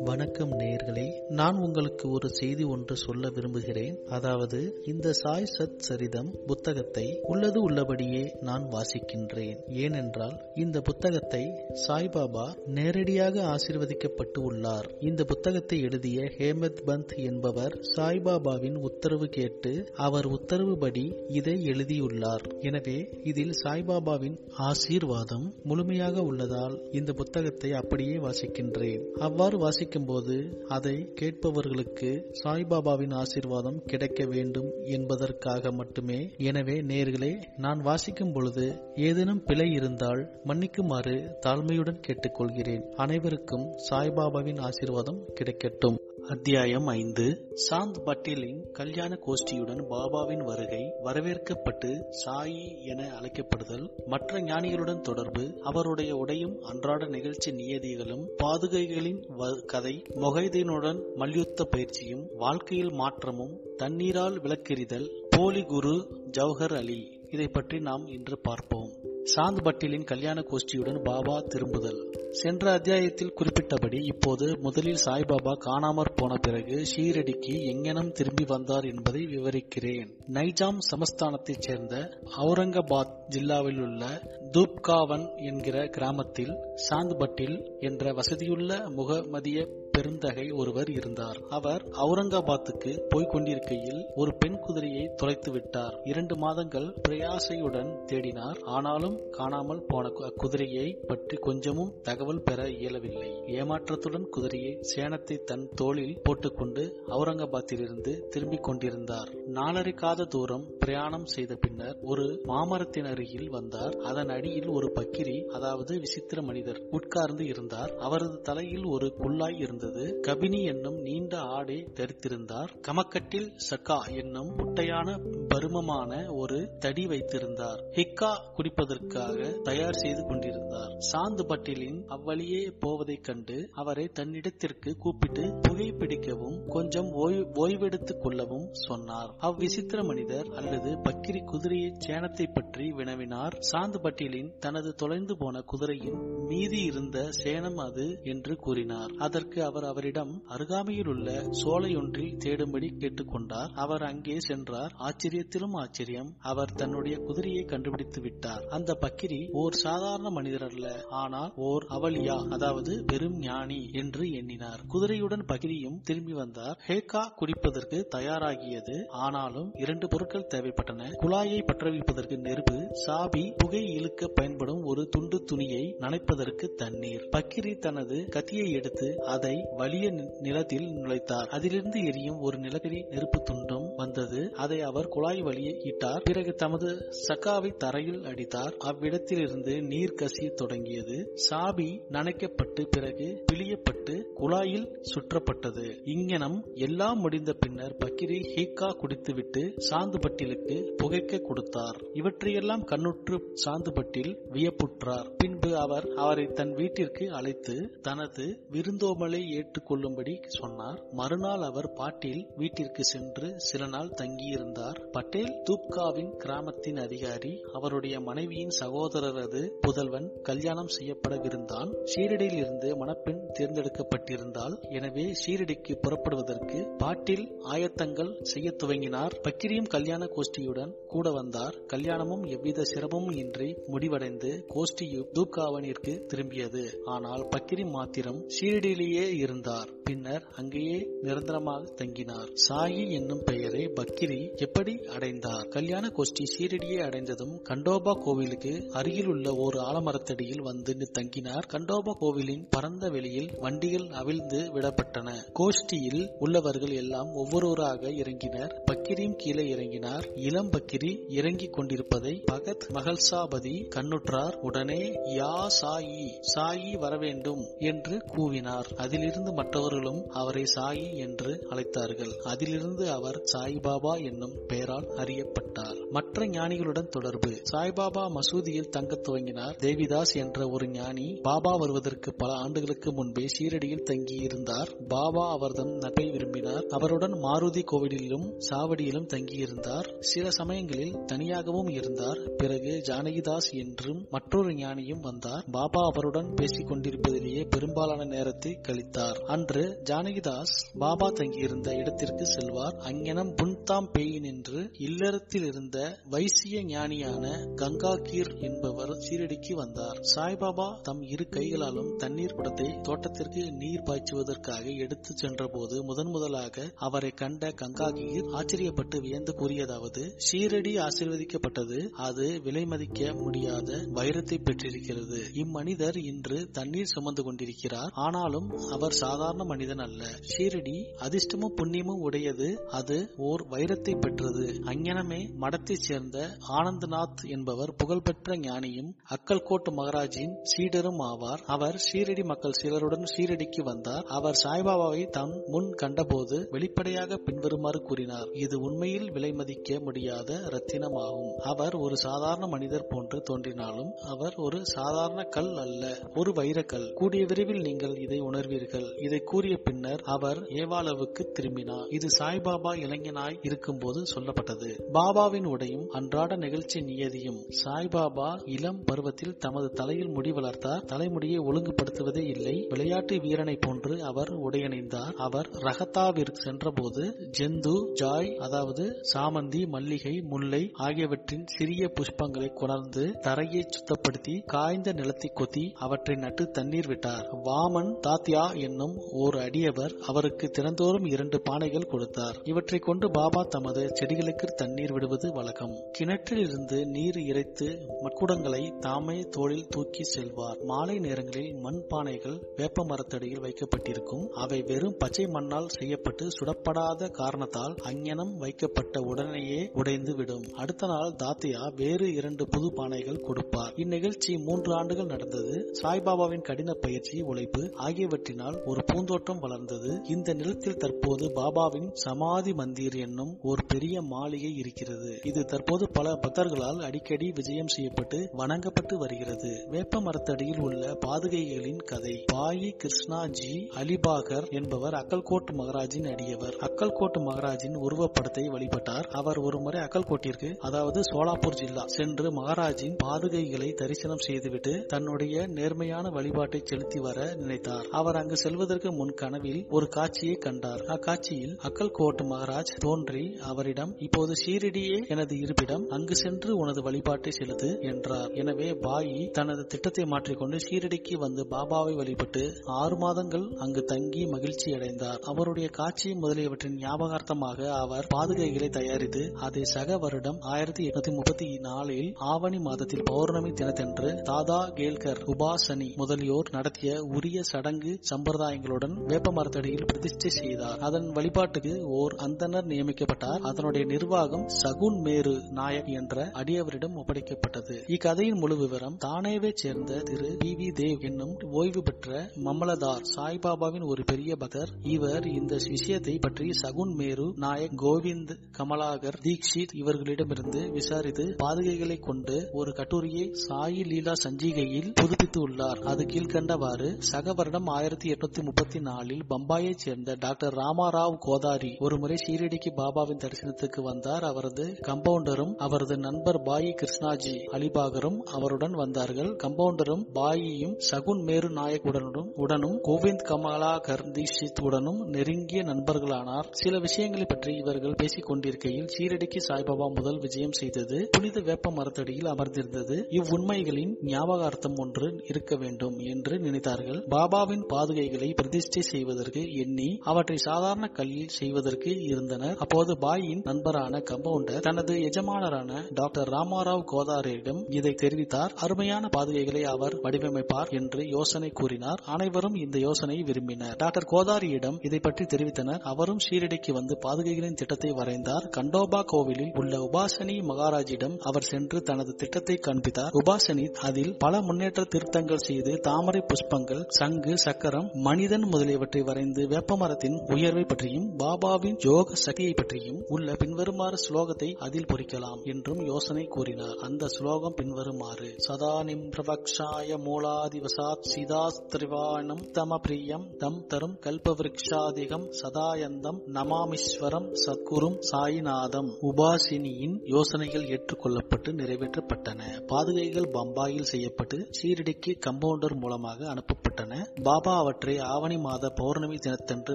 வணக்கம் நேர்களே நான் உங்களுக்கு ஒரு செய்தி ஒன்று சொல்ல விரும்புகிறேன். அதாவது இந்த சாய் சத் சரிதம் புத்தகத்தை உள்ளது உள்ளபடியே நான் வாசிக்கின்றேன். ஏனென்றால் இந்த புத்தகத்தை சாய்பாபா நேரடியாக ஆசிர்வதிக்கப்பட்டு உள்ளார். இந்த புத்தகத்தை எழுதிய ஹேமத் பந்த் என்பவர் சாய்பாபாவின் உத்தரவு கேட்டு அவர் உத்தரவுபடி இதை எழுதியுள்ளார். எனவே இதில் சாய்பாபாவின் ஆசீர்வாதம் முழுமையாக உள்ளதால் இந்த புத்தகத்தை அப்படியே வாசிக்கின்றேன். அவ்வாறு வாசிக்கும் போது அதை கேட்பவர்களுக்கு சாய்பாபாவின் ஆசீர்வாதம் கிடைக்க வேண்டும் என்பதற்காக மட்டுமே. எனவே நேர்களே நான் வாசிக்கும் பொழுது ஏதேனும் பிழை இருந்தால் மன்னிக்குமாறு தாழ்மையுடன் கேட்டுக்கொள்கிறேன். அனைவருக்கும் சாய்பாபாவின் ஆசீர்வாதம் கிடைக்கட்டும். அத்தியாயம் ஐந்து. சாந்த் பட்டேலின் கல்யாண கோஷ்டியுடன் பாபாவின் வருகை வரவேற்கப்பட்டு சாயி என அழைக்கப்படுதல் மற்ற ஞானிகளுடன் தொடர்பு அவருடைய உடையும் அன்றாட நிகழ்ச்சி நியதிகளும் பாதுகைகளின் கதை மொகைதீனுடன் மல்யுத்த பயிற்சியும் வாழ்க்கையில் மாற்றமும் தண்ணீரால் விளக்கெறிதல் போலி குரு ஜவஹர் அலி. இதை பற்றி நாம் இன்று பார்ப்போம். சாந்த் பட்டேலின் கல்யாண கோஷ்டியுடன் பாபா திரும்புதல். சென்ற அத்தியாயத்தில் குறிப்பிட்டபடி இப்போது முதலில் சாய்பாபா காணாமற் போன பிறகு ஷீரடிக்கு எங்கெனம் திரும்பி வந்தார் என்பதை விவரிக்கிறேன். நைஜாம் சமஸ்தானத்தைச் சேர்ந்த அவுரங்காபாத் ஜில்லாவில் உள்ள தூப்காவன் என்கிற கிராமத்தில் சாந்த் பட்டில் என்ற வசதியுள்ள முகமதிய பெருந்தகை ஒருவர் இருந்தார். அவர் அவுரங்காபாத்துக்கு போய்க் கொண்டிருக்கையில் ஒரு பெண் குதிரையை தொலைத்து விட்டார். இரண்டு மாதங்கள் பிரயாசையுடன் தேடினார். ஆனாலும் காணாமல் போன அக்குதிரையை பற்றி கொஞ்சமும் தகவல் பெற இயலவில்லை. ஏமாற்றத்துடன் குதிரையை சேனத்தை தன் தோளில் போட்டுக்கொண்டு அவுரங்காபாத்திலிருந்து திரும்பிக் கொண்டிருந்தார். நாலரை காத தூரம் பிரயாணம் செய்த பின்னர் ஒரு மாமரத்தின் அருகில் வந்தார். அதன் அடியில் ஒரு பக்கிரி அதாவது விசித்திர மனிதர் உட்கார்ந்து இருந்தார். அவரது தலையில் ஒரு குல்லாய் இருந்தது. இருந்தது கபினி என்னும் நீண்ட ஆடை தரித்திருந்தார். கமக்கட்டில் சக்கா என்னும் முட்டையான பருமமான ஒரு தடி வைத்திருந்தார். ஹிக்கா குடிப்பதற்காக தயார் செய்து கொண்டிருந்தார். சாந்து பட்டிலின் அவ்வழியே போவதைக் கண்டு அவரை தன்னிடத்திற்கு கூப்பிட்டு புகைப்பிடிக்கவும் கொஞ்சம் ஓய்வெடுத்துக் கொள்ளவும் சொன்னார். அவ்விசித்திர மனிதர் அல்லது பக்கிரி குதிரையை சேனத்தை பற்றி வினவினார். சாந்து பட்டேலின் தனது தொலைந்து போன குதிரையின் மீதி இருந்த சேனம் அது என்று கூறினார். அதற்கு அவர் அவர் அவரிடம் அருகாமையில் உள்ள சோலையொன்றில் தேடும்படி கேட்டுக்கொண்டார். அவர் அங்கே சென்றார். ஆச்சரியத்திலும் ஆச்சரியம். அவர் தன்னுடைய குதிரையை கண்டுபிடித்து விட்டார். அந்த பக்கிரி ஓர் சாதாரண மனிதர் அல்ல ஆனால் ஓர் அவலியா அதாவது பெரும் ஞானி என்று எண்ணினார். குதிரையுடன் பகிரியும் திரும்பி வந்தார். ஹேகா குடிப்பதற்கு தயாராகியது. ஆனாலும் இரண்டு பொருட்கள் தேவைப்பட்டன. குழாயை பற்றவிப்பதற்கு நெருப்பு சாபி புகை இழுக்க பயன்படும் ஒரு துண்டு துணியை நனைப்பதற்கு தண்ணீர். பக்கிரி தனது கத்தியை எடுத்து அதை வலிய நிலத்தில் நுழைத்தார். அதிலிருந்து எரியும் ஒரு நிலக்கரி நெருப்பு துண்டும் வந்தது. அதை அவர் குழாய் வழியே இட்டார். பிறகு தமது சக்காவை தரையில் அடித்தார். அவ்விடத்திலிருந்து நீர் கசிய தொடங்கியது. சாபி நனைக்கப்பட்டு பிறகு பிழியப்பட்டு குழாயில் சுற்றப்பட்டது. இங்கனம் எல்லாம் முடிந்த பின்னர் பக்கிரி ஹீக்கா குடித்துவிட்டு சாந்து பட்டிலுக்கு புகைக்க கொடுத்தார். இவற்றையெல்லாம் கண்ணுற்று சாந்து பட்டில் வியப்புற்றார். பின்பு அவர் அவரை தன் வீட்டிற்கு அழைத்து தனது விருந்தோமலை ஏற்றுக்கொள்ளும்படி சொன்னார். மறுநாள் அவர் பாட்டில் வீட்டிற்கு சென்று சில நாள் தங்கியிருந்தார். பட்டேல் தூப்காவின் கிராமத்தின் அதிகாரி அவருடைய மனைவியின் சகோதரரது புதல்வன் கல்யாணம் செய்யப்படவிருந்தான். ஷீரடியில் இருந்து மணப்பெண் தேர்ந்தெடுக்கப்பட்டிருந்தால் எனவே ஷீரடிக்கு புறப்படுவதற்கு பாட்டில் ஆயத்தங்கள் செய்ய துவங்கினார். பக்கிரியும் கல்யாண கோஷ்டியுடன் கூட வந்தார். கல்யாணமும் எவ்வித சிரமமும் இன்றி முடிவடைந்து கோஷ்டியும் தூப்காவனிற்கு திரும்பியது. ஆனால் பக்கிரி மாத்திரம் ஷீரடியிலேயே இருந்தார். பின்னர் அங்கேயே நிரந்தரமாக தங்கினார். சாயி என்னும் பெயரை பக்கிரி எப்படி அடைந்தார்? கல்யாண கோஷ்டி சீரடியை அடைந்ததும் கண்டோபா கோவிலுக்கு அருகில் உள்ள ஒரு ஆலமரத்தடியில் வந்து தங்கினார். கண்டோபா கோவிலின் பரந்த வெளியில் வண்டிகள் அவிழ்ந்து விடப்பட்டன. கோஷ்டியில் உள்ளவர்கள் எல்லாம் ஒவ்வொருவராக இறங்கினர். பக்கிரியும் கீழே இறங்கினார். இளம் பக்கிரி இறங்கிக் கொண்டிருப்பதை பகத் மகள்சாபதி கண்ணுற்றார். உடனே யா சாயி சாயி வரவேண்டும் என்று கூவினார். அதிலிருந்து மற்றவர்கள் மற்றவர்களும் அவரை சாயி என்று அழைத்தார்கள். அதிலிருந்து அவர் சாய்பாபா என்னும் பெயரால் அறியப்பட்டார். மற்ற ஞானிகளுடன் தொடர்பு. சாய்பாபா மசூதியில் தங்கத் துவங்கினார். தேவிதாஸ் என்ற ஒரு ஞானி பாபா வருவதற்கு பல ஆண்டுகளுக்கு முன்பே ஷீரடியில் தங்கியிருந்தார். பாபா அவர்தம் நட்பை விரும்பினார். அவருடன் மாருதி கோவிலிலும் சாவடியிலும் தங்கியிருந்தார். சில சமயங்களில் தனியாகவும் இருந்தார். பிறகு ஜானகிதாஸ் என்றும் மற்றொரு ஞானியும் வந்தார். பாபா அவருடன் பேசிக் கொண்டிருப்பதிலேயே பெரும்பாலான நேரத்தை கழித்தார். அன்று ஜானகிதாஸ் பாபா தங்கியிருந்த இடத்திற்கு செல்வார். அங்ஙனம் புன் பத்தாம் பேயினின்று இல்லறத்தில் இருந்த வைசிய ஞானியான கங்காகீர் என்பவர் சீரடிக்கு வந்தார். சாய்பாபா தம் இரு கைகளாலும் தண்ணீர் குடத்தை தோட்டத்திற்கு நீர் பாய்ச்சுவதற்காக எடுத்து சென்றபோது முதன் முதலாக அவரை கண்ட கங்காகீர் ஆச்சரியப்பட்டு வியந்து கூறியதாவது ஷீரடி ஆசீர்வதிக்கப்பட்டது. அது விலை மதிக்க முடியாத வைரத்தை பெற்றிருக்கிறது. இம்மனிதர் இன்று தண்ணீர் சுமந்து கொண்டிருக்கிறார். ஆனாலும் அவர் சாதாரண மனிதன் அல்ல. ஷீரடி அதிர்ஷ்டமும் புண்ணியமும் உடையது. அது ஓர் வைரத்தை பெற்றது. அங்ஙனமே மடத்தைச் சேர்ந்த ஆனந்தநாத் என்பவர் புகழ்பெற்ற ஞானியும் அக்கல்கோட் மகாராஜின் சீடரும் ஆவார். அவர் ஷீரடி மக்கள் சிலருடன் ஷீரடிக்கு வந்தார். அவர் சாய்பாபாவை தம் முன் கண்டபோது வெளிப்படையாக பின்வருமாறு கூறினார். இது உண்மையில் விலை மதிக்க முடியாத ரத்தினமாகும். அவர் ஒரு சாதாரண மனிதர் போன்று தோன்றினாலும் அவர் ஒரு சாதாரண கல் அல்ல ஒரு வைரக்கல் கூடிய விரைவில் நீங்கள் இதை உணர்வீர்கள். இதை கூறிய பின்னர் அவர் ஏவாளவுக்கு திரும்பினார். இது சாய்பாபா இளைஞனாய் இருக்கும்போது சொல்லப்பட்டது. பாபாவின் உடையும் அன்றாட நிகழ்ச்சி நியதியும் சாய்பாபா இளம் பருவத்தில் தமது தலையில் முடி வளர்த்தார். தலைமுடியை ஒழுங்குபடுத்துவதே இல்லை. விளையாட்டு வீரனை போன்று அவர் உடையணிந்தார். அவர் ரகத்தாவிற்கு சென்றபோது ஜெந்து ஜாய் அதாவது சாமந்தி மல்லிகை முல்லை ஆகியவற்றின் சிறிய புஷ்பங்களை கொணர்ந்து தரையை சுத்தப்படுத்தி காய்ந்த நிலத்தை கொத்தி அவற்றை நட்டு தண்ணீர் விட்டார். வாமன் தாத்யா என்னும் ஓர் அடியவர் அவருக்கு தினந்தோறும் இரண்டு பானைகள் கொடுத்தார். இவற்றை கொண்டு பாபா பாபா தமது செடிகளுக்கு தண்ணீர் விடுவது வழக்கம். கிணற்றில் இருந்து நீர் இறைத்து மட்குடங்களை தாமே தோளில் தூக்கி செல்வார். மாலை நேரங்களில் மண் பானைகள் வேப்ப மரத்தடியில் வைக்கப்பட்டிருக்கும். அவை வெறும் பச்சை மண்ணால் செய்யப்பட்டு சுடப்படாத காரணத்தால் அங்ஙனம் வைக்கப்பட்ட உடனேயே உடைந்து விடும். அடுத்த நாள் தாத்தியா வேறு இரண்டு புது பானைகள் கொடுப்பார். இந்நிகழ்ச்சி மூன்று ஆண்டுகள் நடந்தது. சாய்பாபாவின் கடின பயிற்சி உழைப்பு ஆகியவற்றினால் ஒரு பூந்தோட்டம் வளர்ந்தது. இந்த நிலத்தில் தற்போது பாபாவின் சமாதி மந்திர் என்னும் ஒரு பெரிய மாளிகை இருக்கிறது. இது தற்போது பல பக்தர்களால் அடிக்கடி விஜயம் செய்யப்பட்டு வணங்கப்பட்டு வருகிறது. வேப்ப மரத்தடியில் உள்ள பாதுகைகளின் கதை. பாயி கிருஷ்ணாஜி அலிபாகர் என்பவர் அக்கல்கோட் மகராஜின் அடியவர். அக்கல்கோட் மகராஜின் உருவப்படத்தை வழிபட்டார். அவர் ஒருமுறை அக்கல்கோட்டிற்கு அதாவது சோலாப்பூர் ஜில்லா சென்று மகாராஜின் பாதுகைகளை தரிசனம் செய்துவிட்டு தன்னுடைய நேர்மையான வழிபாட்டை செலுத்தி வர நினைத்தார். அவர் அங்கு செல்வதற்கு முன் கனவில் ஒரு காட்சியை கண்டார். அக்காட்சியில் அக்கல்கோட் மகாராஜ் தோன்றி அவரிடம் இப்போது ஷீரடியே எனது இருப்பிடம் அங்கு சென்று உனது வழிபாட்டை செலுத்து என்றார். எனவே பாயி தனது திட்டத்தை மாற்றிக்கொண்டு ஷீரடிக்கு வந்து பாபாவை வழிபட்டு ஆறு மாதங்கள் அங்கு தங்கி மகிழ்ச்சி அடைந்தார். அவருடைய காட்சி முதலியவற்றின் ஞாபகார்த்தமாக அவர் பாதுகைகளை தயாரித்து அதை சக வருடம் ஆயிரத்தி எட்நூத்தி முப்பத்தி நாலில் ஆவணி மாதத்தில் பௌர்ணமி தினத்தன்று தாதா கேல்கர் உபாசனி முதலியோர் நடத்திய உரிய சடங்கு சம்பிரதாயங்களுடன் வேப்ப மரத்தடியில் பிரதிஷ்டை செய்தார். அதன் வழிபாட்டுக்கு ஓர் அந்தனர் நியமிக்கப்பட்டார் அதனுடைய நிர்வாகம் சகுன் மேரு நாயக் என்ற அடியவரிடம் ஒப்படைக்கப்பட்டது. இக்கதையின் முழு விவரம் தானேவே சேர்ந்த திரு பி வி தேவ் என்னும் ஓய்வு பெற்ற மம்மலதார் சாய்பாபாவின் ஒரு பெரிய பக்தர் இவர் இந்த விஷயத்தை பற்றி சகுன் மேரு நாயக் கோவிந்த் கமலாகர் தீக்ஷித் இவர்களிடமிருந்து விசாரித்து பாதுகைகளை கொண்டு ஒரு கட்டுரையை சாயி லீலா சஞ்சிகையில் புதுப்பித்து உள்ளார். அது கீழ்கண்டவாறு சக வருடம் ஆயிரத்தி எட்நூத்தி முப்பத்தி நாலில் பம்பாயை சேர்ந்த டாக்டர் ராமாராவ் கோதாரி ஒருமுறை ஷீரடிக்கு பாபாவின் தரிசனத்துக்கு வந்தார். அவரது கம்பவுண்டரும் அவரது நண்பர் பாயி கிருஷ்ணாஜி அலிபாகரும் அவருடன் வந்தார்கள். கம்பவுண்டரும் பாயியும் சகுன் மேரு நாயக் உடனும் உடனும் கோவிந்த் கமலா தீட்சித் உடனும் நெருங்கிய நண்பர்களானார். சில விஷயங்களை பற்றி இவர்கள் பேசிக் கொண்டிருக்கையில் சீரடிக்கு சாய்பாபா முதல் விஜயம் செய்தது புனித வேப்ப மரத்தடியில் அமர்ந்திருந்தது. இவ்வுண்மைகளின் ஞாபகார்த்தம் ஒன்று இருக்க வேண்டும் என்று நினைத்தார்கள். பாபாவின் பாதுகைகளை பிரதிஷ்டை செய்வதற்கு எண்ணி அவற்றை சாதாரண கல்லில் செய்வதற்கு இருந்தனர். அப்போது அப்போது பாயின் நண்பரான கம்பவுண்டர் தனது எஜமானரான டாக்டர் ராமாராவ் கோதாரியிடம் இதை தெரிவித்தார். அருமையான பாதுகைகளை அவர் வடிவமைப்பார் என்று யோசனை கூறினார். அனைவரும் இந்த யோசனையை விரும்பினர். டாக்டர் கோதாரியிடம் இதை பற்றி தெரிவித்தனர். அவரும் ஷீரடிக்கு வந்து பாதுகைகளின் திட்டத்தை வரைந்தார். கண்டோபா கோவிலில் உள்ள உபாசனி மகாராஜிடம் அவர் சென்று தனது திட்டத்தை காண்பித்தார். உபாசனி அதில் பல முன்னேற்ற திருத்தங்கள் செய்து தாமரை புஷ்பங்கள் சங்கு சக்கரம் மனிதன் முதலியவற்றை வரைந்து வேப்பமரத்தின் உயர்வை பற்றியும் பாபாவின் யோக சக்தியை பற்றியும் உள்ள பின்வருமாறு ஸ்லோகத்தை அதில் பொறிக்கலாம் என்றும் யோசனை கூறினார். அந்த ஸ்லோகம் பின்வருமாறு சதானிம் பிரபக்ஷாய மூலாதிவசாத் சீதாஸ்திரிவாணம் தம பிரியம் தம் தரும் கல்பவிருக்ஷாதிகம் சதாயந்தம் நமாமீஸ்வரம் சத்குரும் சாயிநாதம் உபாசினியின் யோசனைகள் ஏற்றுக்கொள்ளப்பட்டு நிறைவேற்றப்பட்டன. பாதுகைகள் பம்பாயில் செய்யப்பட்டு சீரடிக்கு கம்பவுண்டர் மூலமாக அனுப்பப்பட்டன. பாபா அவற்றை ஆவணி மாத பௌர்ணமி தினத்தன்று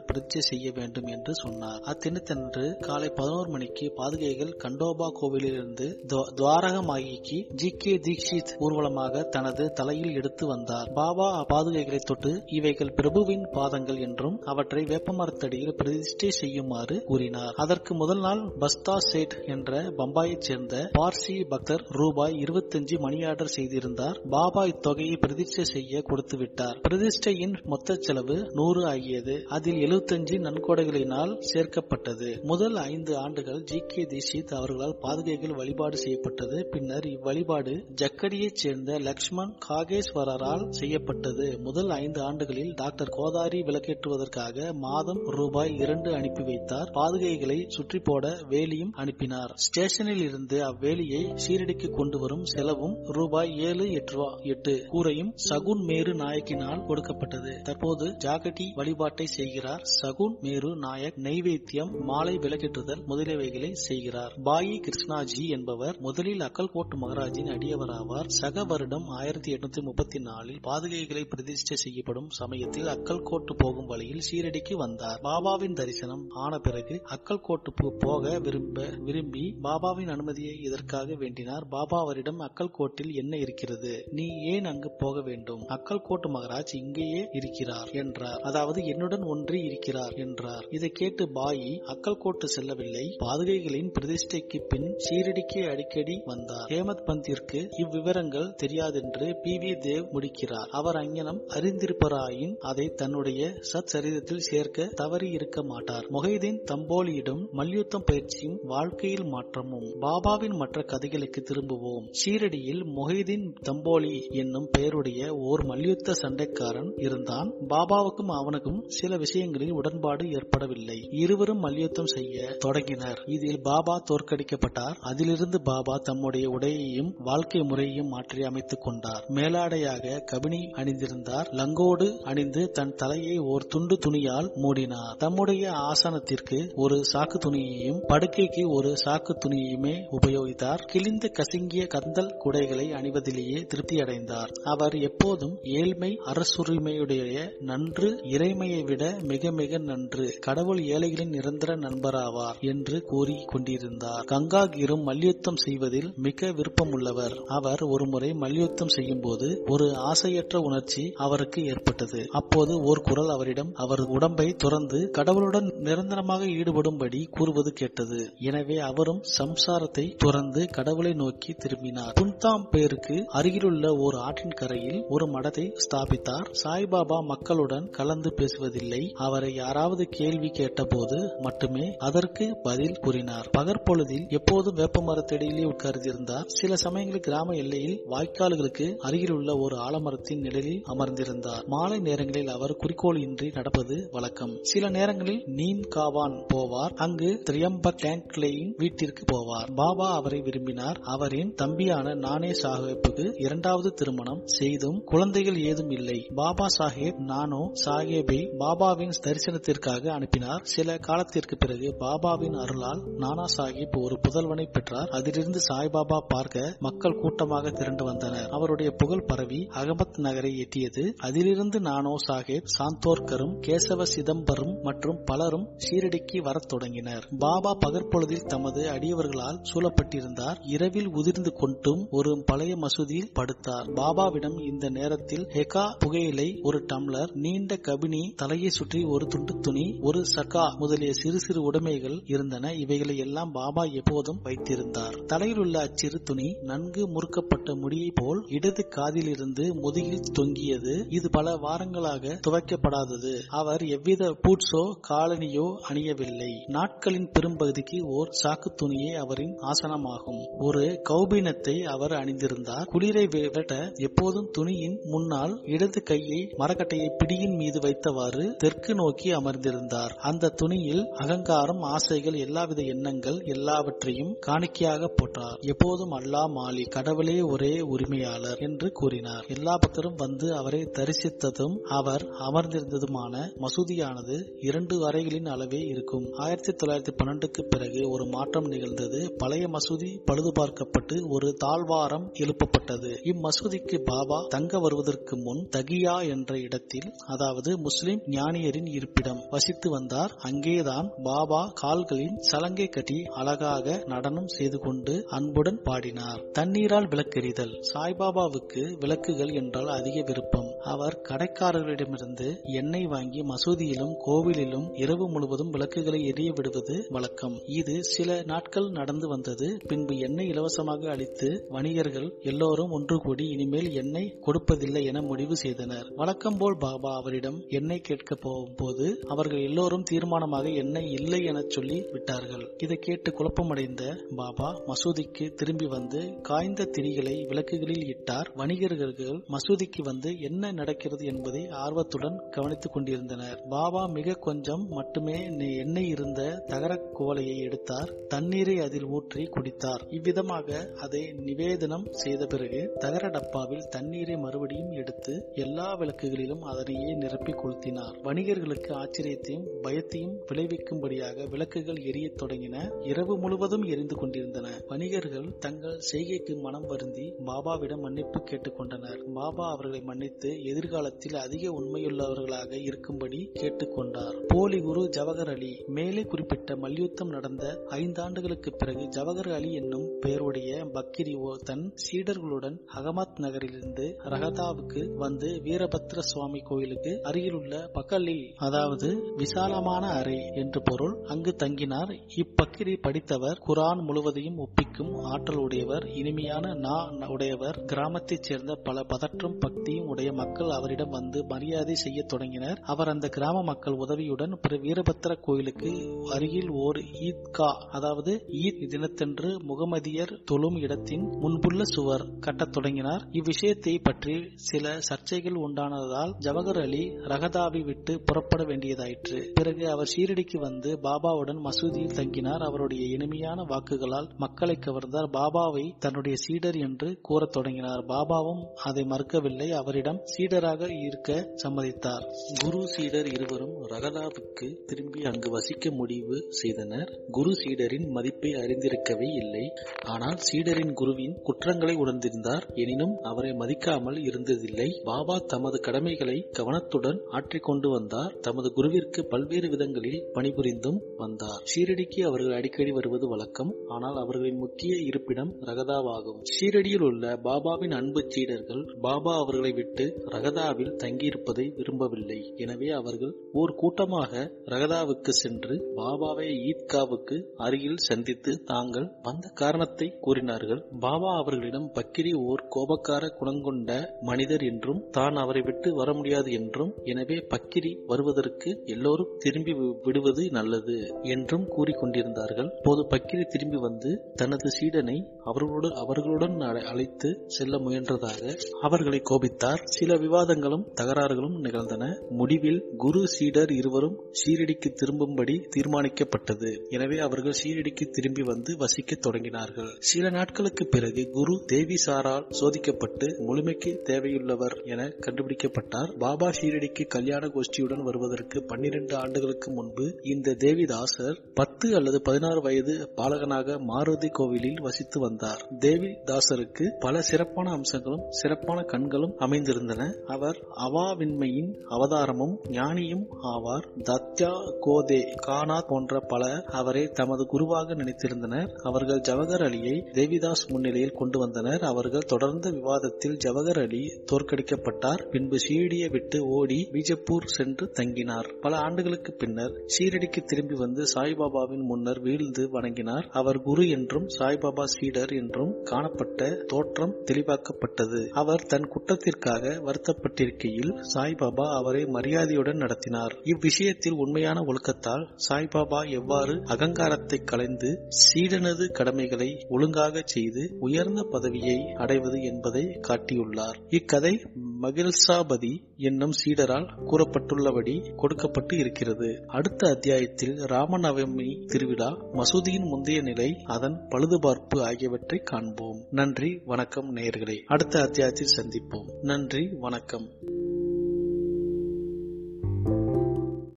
பிரதிஷ்டை செய்ய வேண்டும் என்று சொன்னார். அத்தினத்தன்று காலை பதினோரு மணிக்கு பாதுகைகள் கண்டோபா கோவிலிலிருந்து துவாரகமாகிக்கு ஜி கே தீக்ஷித் ஊர்வலமாக தனது தலையில் எடுத்து வந்தார். பாபா பாதுகைகளை தொட்டு இவைகள் பிரபுவின் பாதங்கள் என்றும் அவற்றை வேப்பமரத்தடியில் பிரதிஷ்டை செய்யுமாறு கூறினார். அதற்கு முதல் நாள் பஸ்தா சேட் என்ற பம்பாயைச் சேர்ந்த பார்சி பக்தர் ரூபாய் இருபத்தஞ்சு மணி ஆர்டர் செய்திருந்தார். பாபா இத்தொகையை பிரதிஷ்டை செய்ய கொடுத்து விட்டார். பிரதிஷ்டையின் மொத்த செலவு நூறு ஆகியது. அதில் எழுபத்தஞ்சு நன்கொடைகளினால் சேர்க்கப்பட்டது. முதல் முதல் ஐந்து ஆண்டுகள் ஜி கே தீஷித் அவர்களால் பாதுகைகள் வழிபாடு செய்யப்பட்டது. பின்னர் இவ்வழிபாடு ஜக்கடியைச் சேர்ந்த லக்ஷ்மண் காகேஸ்வரரால் செய்யப்பட்டது. முதல் ஐந்து ஆண்டுகளில் டாக்டர் கோதாரி விளக்கேற்றுவதற்காக மாதம் ரூபாய் இரண்டு அனுப்பி வைத்தார். பாதுகைகளை சுற்றி போட வேலியும் அனுப்பினார். ஸ்டேஷனில் இருந்து அவ்வேலியை சீரடிக்கு கொண்டு வரும் செலவும் ரூபாய் ஏழு எட்டு எட்டு கூரையும் சகுன் மேரு நாயக்கினால் கொடுக்கப்பட்டது. தற்போது ஜாகடி வழிபாட்டை செய்கிறார் சகுன் மேரு நாயக். நெய்வேத்தியம் மாலை விளக்கேற்றுதல் முதலியவைகளை செய்கிறார். பாயி கிருஷ்ணாஜி என்பவர் முதலில் அக்கல்கோட்டு மகாராஜின் அடியவராவார். சக வருடம் ஆயிரத்தி எட்நூத்தி முப்பத்தி நாலில் பாதுகைகளை பிரதிஷ்டை செய்யப்படும் சமயத்தில் அக்கல்கோட்டு போகும் வழியில் சீரடிக்கு வந்தார். பாபாவின் தரிசனம் ஆன பிறகு அக்கல்கோட்டு போக விரும்ப விரும்பி பாபாவின் அனுமதியை இதற்காக வேண்டினார்? பாபா அவரிடம் அக்கல்கோட்டில் என்ன இருக்கிறது? நீ ஏன் அங்கு போக வேண்டும்? அக்கல்கோட்டு மகராஜ் இங்கேயே இருக்கிறார் என்றார். அதாவது என்னுடன் ஒன்றி இருக்கிறார் என்றார். இதை கேட்டு பாயி அக்கல்கோட்டு செல்லவில்லை. பாதுகைகளின் பிரதிஷ்டைக்கு பின் ஷீரடிக்கு அடிக்கடி வந்தார். ஹேமத் பந்திற்கு இவ்விவரங்கள் தெரியாதென்று பி. வி. தேவ் முடிக்கிறார். அவர் அங்ஙனம் அறிந்திருப்பராயின் அதை தன்னுடைய சத் சரிதத்தில் சேர்க்க தவறி இருக்க மாட்டார். மொஹிதீன் தம்போலியிடம் மல்யுத்தம் பயிற்சியும் வாழ்க்கையில் மாற்றமும். பாபாவின் மற்ற கதைகளுக்கு திரும்புவோம். ஷீரடியில் மொஹிதீன் தம்போலி என்னும் பெயருடைய ஓர் மல்யுத்த சண்டைக்காரன் இருந்தான். பாபாவுக்கும் அவனுக்கும் சில விஷயங்களில் உடன்பாடு ஏற்படவில்லை. இருவரும் மல்யுத்தம் செய்ய தொடங்கினர். இதில் பாபா தோற்கடிக்கப்பட்டார். அதிலிருந்து பாபா தம்முடைய உடையையும் வாழ்க்கை முறையையும் மாற்றி அமைத்துக் கொண்டார். மேலாடையாக கபினி அணிந்திருந்தார். லங்கோடு அணிந்து தன் தலையை ஓர் துண்டு துணியால் மூடினார். தம்முடைய ஆசனத்திற்கு ஒரு சாக்கு துணியையும் படுக்கைக்கு ஒரு சாக்கு துணியையுமே உபயோகித்தார். கிழிந்து கசிங்கிய கந்தல் குடைகளை அணிவதிலேயே திருப்தி அடைந்தார் அவர் எப்போதும் ஏழ்மை அரசுரிமையுடைய நன்று இறைமையை விட மிக மிக நன்று. கடவுள் ஏழைகளின் நிரந்தர நண்பராக ஆவார் என்று கூறி கொண்டிருந்தார் கங்காகிரும் மல்யுத்தம் செய்வதில் மிக விருப்பமுள்ளவர். அவர் ஒருமுறை மல்யுத்தம் செய்யும் போது ஒரு ஆசையற்ற உணர்ச்சி அவருக்கு ஏற்பட்டது. அப்போது ஓர் குரல் அவரிடம் அவர் உடம்பை துறந்து கடவுளுடன் நிரந்தரமாக ஈடுபடும்படி கூறுவது கேட்டது. எனவே அவரும் சம்சாரத்தை துறந்து கடவுளை நோக்கி திரும்பினார். புன்தாம் பேருக்கு அருகிலுள்ள ஒரு ஆற்றின் கரையில் ஒரு மடத்தை ஸ்தாபித்தார். சாய்பாபா மக்களுடன் கலந்து பேசுவதில்லை. அவரை யாராவது கேள்வி கேட்டபோது மட்டுமே அதற்கு பதில் கூறினார். பகற்பொழுதில் எப்போதும் வேப்ப மரத்தடியிலே உட்கார்ந்திருந்தார். சில சமயங்களில் கிராம எல்லையில் வாய்க்கால்களுக்கு அருகிலுள்ள ஒரு ஆலமரத்தின் நிழலில் அமர்ந்திருந்தார். மாலை நேரங்களில் அவர் குறிக்கோள் இன்றி நடப்பது வழக்கம். சில நேரங்களில் நீம் காவான் போவார். அங்கு திரியம்பக் டேங்க்லேயின் வீட்டிற்கு போவார். பாபா அவரை விரும்பினார். அவரின் தம்பியான நானே சாஹேப்புக்கு இரண்டாவது திருமணம் செய்தும் குழந்தைகள் ஏதும் இல்லை. பாபா சாஹேப் நானோ சாஹேபை பாபாவின் தரிசனத்திற்காக அனுப்பினார். சில காலத்திற்கு பிறகு பாபாவின் அருளால் நானா சாஹிப் ஒரு புதல்வனை பெற்றார். அதிலிருந்து சாய்பாபா பார்க்க மக்கள் கூட்டமாக திரண்டு வந்தனர். அவருடைய புகழ் பரவி அகமத் நகரை எட்டியது. அதிலிருந்து நானோ சாஹேப் சாந்தோர்கரும் கேசவ சிதம்பரம் மற்றும் பலரும் ஷீரடிக்கு வரத் தொடங்கினர். பாபா பகற்பொழுதில் தமது அடியவர்களால் சூழப்பட்டிருந்தார். இரவில் உதிர்ந்து கொண்டும் ஒரு பழைய மசூதியில் படுத்தார். பாபாவிடம் இந்த நேரத்தில் ஹெகா புகையிலை ஒரு டம்ளர் நீண்ட கபினி தலையை சுற்றி ஒரு துண்டு துணி ஒரு சகா முதலிய சிறு சிறு உடம்பு உடைமைகள் இருந்தன. இவைகளை எல்லாம் பாபா எப்போதும் வைத்திருந்தார். தலையில் உள்ள அச்சிறு துணி நன்கு முறுக்கப்பட்ட முடியை போல் இடது காதிலிருந்து முதுகில் தொங்கியது. இது பல வாரங்களாக துவைக்கப்படாதது. அவர் எவ்வித பூட்ஸோ காலனியோ அணியவில்லை. நாட்களின் பெரும்பகுதிக்கு ஓர் சாக்கு துணியே அவரின் ஆசனமாகும். ஒரு கௌபீனத்தை அவர் அணிந்திருந்தார். குளிரை விரட்ட எப்போதும் துணியின் முன்னால் இடது கையை மரக்கட்டையை பிடியின் மீது வைத்தவாறு தெற்கு நோக்கி அமர்ந்திருந்தார். அந்த துணியில் அகங்காரம் ஆசைகள் எல்லாவித எண்ணங்கள் எல்லாவற்றையும் காணிக்கையாக போட்டார் எப்போதும் அல்லா மாலி கடவுளே ஒரே உரிமையாளர் என்று கூறினார். எல்லா பக்தரும் வந்து அவரை தரிசித்ததும் அவர் அமர்ந்திருந்ததுமான மசூதியானது இரண்டு அறைகளின் அளவே இருக்கும். ஆயிரத்தி தொள்ளாயிரத்தி பன்னெண்டுக்கு பிறகு ஒரு மாற்றம் நிகழ்ந்தது. பழைய மசூதி பழுது பார்க்கப்பட்டு ஒரு தாழ்வாரம் எழுப்பப்பட்டது. இம்மசூதிக்கு பாபா தங்க வருவதற்கு முன் தகியா என்ற இடத்தில் அதாவது முஸ்லிம் ஞானியரின் இருப்பிடம் வசித்து வந்தார். அங்கேதான் பாபா கால்களின் சலங்கை கட்டி அழகாக நடனம் செய்து கொண்டு அன்புடன் பாடினார். தண்ணீரால் விளக்கெறிதல். சாய்பாபாவுக்கு விளக்குகள் என்றால் அதிக விருப்பம். அவர் கடைக்காரர்களிடமிருந்து எண்ணெய் வாங்கி மசூதியிலும் கோவிலிலும் இரவு முழுவதும் விளக்குகளை எரிய விடுவது வழக்கம். இது சில நாட்கள் நடந்து வந்தது. பின்பு எண்ணெய் இலவசமாக அளித்து வணிகர்கள் எல்லோரும் ஒன்று கூடி இனிமேல் எண்ணெய் கொடுப்பதில்லை என முடிவு செய்தனர். வழக்கம் போல் பாபா அவரிடம் எண்ணெய் கேட்க போகும்போது அவர்கள் எல்லோரும் தீர்மானமாக எண்ணெய் இல்லை என சொல்லி விட்டார்கள். இதை கேட்டு குழப்பமடைந்த பாபா மசூதிக்கு திரும்பி வந்து காய்ந்த திரிகளை விளக்குகளில் இட்டார். வணிகர்கள் மசூதிக்கு வந்து என்ன நடக்கிறது என்பதை ஆர்வத்துடன் கவனித்துக் கொண்டிருந்தனர். பாபா மிக கொஞ்சம் மட்டுமே எண்ணெய் இருந்த தகர குவளையை எடுத்தார். தண்ணீரை அதில் ஊற்றி குடித்தார். இவ்விதமாக அதை நிவேதனம் செய்த பிறகு தகர டப்பாவில் தண்ணீரை மறுபடியும் எடுத்து எல்லா விளக்குகளிலும் அதனையே நிரப்பி கொளுத்தினார். வணிகர்களுக்கு ஆச்சரியத்தையும் பயத்தையும் விளைவிக்கும்படியாக விளக்குகள் எரியத் தொடங்கின. இரவு முழுவதும் எரிந்து கொண்டிருந்தன. வணிகர்கள் தங்கள் செய்கைக்கு மனம் வருந்தி பாபாவிடம் மன்னிப்பு கேட்டுக்கொண்டனர் பாபா அவர்களை மன்னித்து எதிர்காலத்தில் அதிக உண்மையுள்ளவர்களாக இருக்கும்படி கேட்டுக்கொண்டார் போலி குரு ஜவஹர் அலி மேலே குறிப்பிட்ட மல்யுத்தம் நடந்த ஐந்தாண்டுகளுக்கு பிறகு ஜவஹர் அலி என்னும் பெயருடைய பக்கிரி தன் சீடர்களுடன் அகமத் நகரிலிருந்து ரகதாவுக்கு வந்து வீரபத்ர சுவாமி கோயிலுக்கு அருகிலுள்ள பக்கலில் அதாவது விசாலமான அறை என்று பொருள் அங்கு தங்கினார். இப்பக்கிரி படித்தவர் குரான் முழுவதையும் ஒப்பிக்கும் ஆற்றல் உடையவர் இனிமையான நா உடையவர் கிராமத்தைச் சேர்ந்த பல பதற்றும் பக்தியும் உடைய மக்கள் அவரிடம் வந்து மரியாதை செய்ய தொடங்கினர். அவர் அந்த கிராம மக்கள் உதவியுடன் பிற வீரபத்திர கோயிலுக்கு அருகில் ஓர் ஈத்கா அதாவது ஈத் தினத்தன்று முகமதியர் தொழும் இடத்தின் முன்புள்ள சுவர் கட்டத் தொடங்கினார். இவ்விஷயத்தை பற்றி சில சர்ச்சைகள் உண்டானதால் ஜவஹர் அலி ரகதாவை விட்டு புறப்பட வேண்டியதாயிற்று. பிறகு அவர் ஷீரடிக்கு வந்து பாபா பாபாவுடன் மசூதியில் தங்கினார். அவருடைய இனிமையான வாக்குகளால் மக்களை கவர்ந்தார். பாபாவை தன்னுடைய சீடர் என்று கூறத் தொடங்கினார். பாபாவும் அதை மறுக்கவில்லை. அவரிடம் சீடராக இருக்க சம்மதித்தார். குரு சீடர் இருவரும் ரகதாவுக்கு திரும்பி அங்கு வசிக்க முடிவு செய்தனர். குரு சீடரின் மதிப்பை அறிந்திருக்கவே இல்லை. ஆனால் சீடரின் குருவின் குற்றங்களை உணர்ந்திருந்தார். எனினும் அவரை மதிக்காமல் இருந்ததில்லை. பாபா தமது கடமைகளை கவனத்துடன் ஆற்றிக்கொண்டு வந்தார். தமது குருவிற்கு பல்வேறு விதங்களில் பணிபுரிந்தும் வந்தார். ஷீரடிக்கு அவர்கள் அடிக்கடி வருவது வழக்கம். ஆனால் அவர்களின் முக்கிய இருப்பிடம் ரகதாவாகும். ஷீரடியில் உள்ள பாபாவின் அன்பு சீடர்கள் பாபா அவர்களை விட்டு ரகதாவில் தங்கியிருப்பதை விரும்பவில்லை. எனவே அவர்கள் ஓர் கூட்டமாக ரகதாவுக்கு சென்று பாபாவை ஈத்காவுக்கு அருகில் சந்தித்து தாங்கள் வந்த காரணத்தை கூறினார்கள். பாபா அவர்களிடம் பக்கிரி ஓர் கோபக்கார குணங்கொண்ட மனிதர் என்றும் தான் அவரை விட்டு வர முடியாது என்றும் எனவே பக்கிரி வருவதற்கு எல்லோரும் திரும்பி விடுவது நல்லது. என்றும் கூறிக்கொண்டிருந்தார்கள். போது பக்கிரி திரும்பி வந்து தனது சீடனை அவர்களுடன் அவர்களுடன் அழைத்து செல்ல முயன்றதாக அவர்களை கோபித்தார். சில விவாதங்களும் தகராறுகளும் நிகழ்ந்தன. முடிவில் குரு சீடர் இருவரும் ஷீரடிக்கு திரும்பும்படி தீர்மானிக்கப்பட்டது. எனவே அவர்கள் ஷீரடிக்கு திரும்பி வந்து வசிக்க தொடங்கினார்கள். சில நாட்களுக்கு பிறகு குரு தேவி சாரால் சோதிக்கப்பட்டு முழுமைக்கு தேவையுள்ளவர் என கண்டுபிடிக்கப்பட்டார். பாபா ஷீரடிக்கு கல்யாண கோஷ்டியுடன் வருவதற்கு பன்னிரண்டு ஆண்டுகளுக்கு முன்பு இந்த தேவி தேவிதாசர் பத்து அல்லது பதினாறு வயது பாலகனாக மாருதி கோவிலில் வசித்து வந்தார். தேவிதாசருக்கு பல சிறப்பான அம்சங்களும் சிறப்பான கண்களும் அமைந்திருந்தன. அவர் அவாவின்மையின் அவதாரமும் ஞானியும் ஆவார். தத்யா கோதே கானாத் போன்ற பல அவரை தமது குருவாக நினைத்திருந்தனர். அவர்கள் ஜவஹர் அலியை தேவிதாஸ் முன்னிலையில் கொண்டு வந்தனர். அவர்கள் தொடர்ந்த விவாதத்தில் ஜவஹர் அலி தோற்கடிக்கப்பட்டார். பின்பு ஷீரடியை விட்டு ஓடி பீஜப்பூர் சென்று தங்கினார். பல ஆண்டுகளுக்கு பின்னர் ஷீரடிக்கு திரும்பி திரும்பி வந்து சாய்பாபாவின் முன்னர் வீழ்ந்து வணங்கினார். அவர் குரு என்றும் சாய்பாபா சீடர் என்றும் காணப்பட்ட தோற்றம் தெளிவாக்கப்பட்டது. அவர் தன் குற்றத்திற்காக வருத்தப்பட்டிருக்கையில் சாய்பாபா அவரை மரியாதையுடன் நடத்தினார். இவ்விஷயத்தில் உண்மையான ஒழுக்கத்தால் சாய்பாபா எவ்வாறு அகங்காரத்தை களைந்து சீடனது கடமைகளை ஒழுங்காக செய்து உயர்ந்த பதவியை அடைவது என்பதை காட்டியுள்ளார். இக்கதை மகிழ்சாபதி என்னும் சீடரால் கூறப்பட்டுள்ளபடி கொடுக்கப்பட்டு இருக்கிறது. அடுத்த அத்தியாயத்தில் ராமநவமி திருவிழா மசூதியின் முந்தைய நிலை அதன் பழுதுபார்ப்பு ஆகியவற்றை காண்போம். நன்றி வணக்கம் நேயர்களே அடுத்த அத்தியாயத்தில் சந்திப்போம். நன்றி வணக்கம்.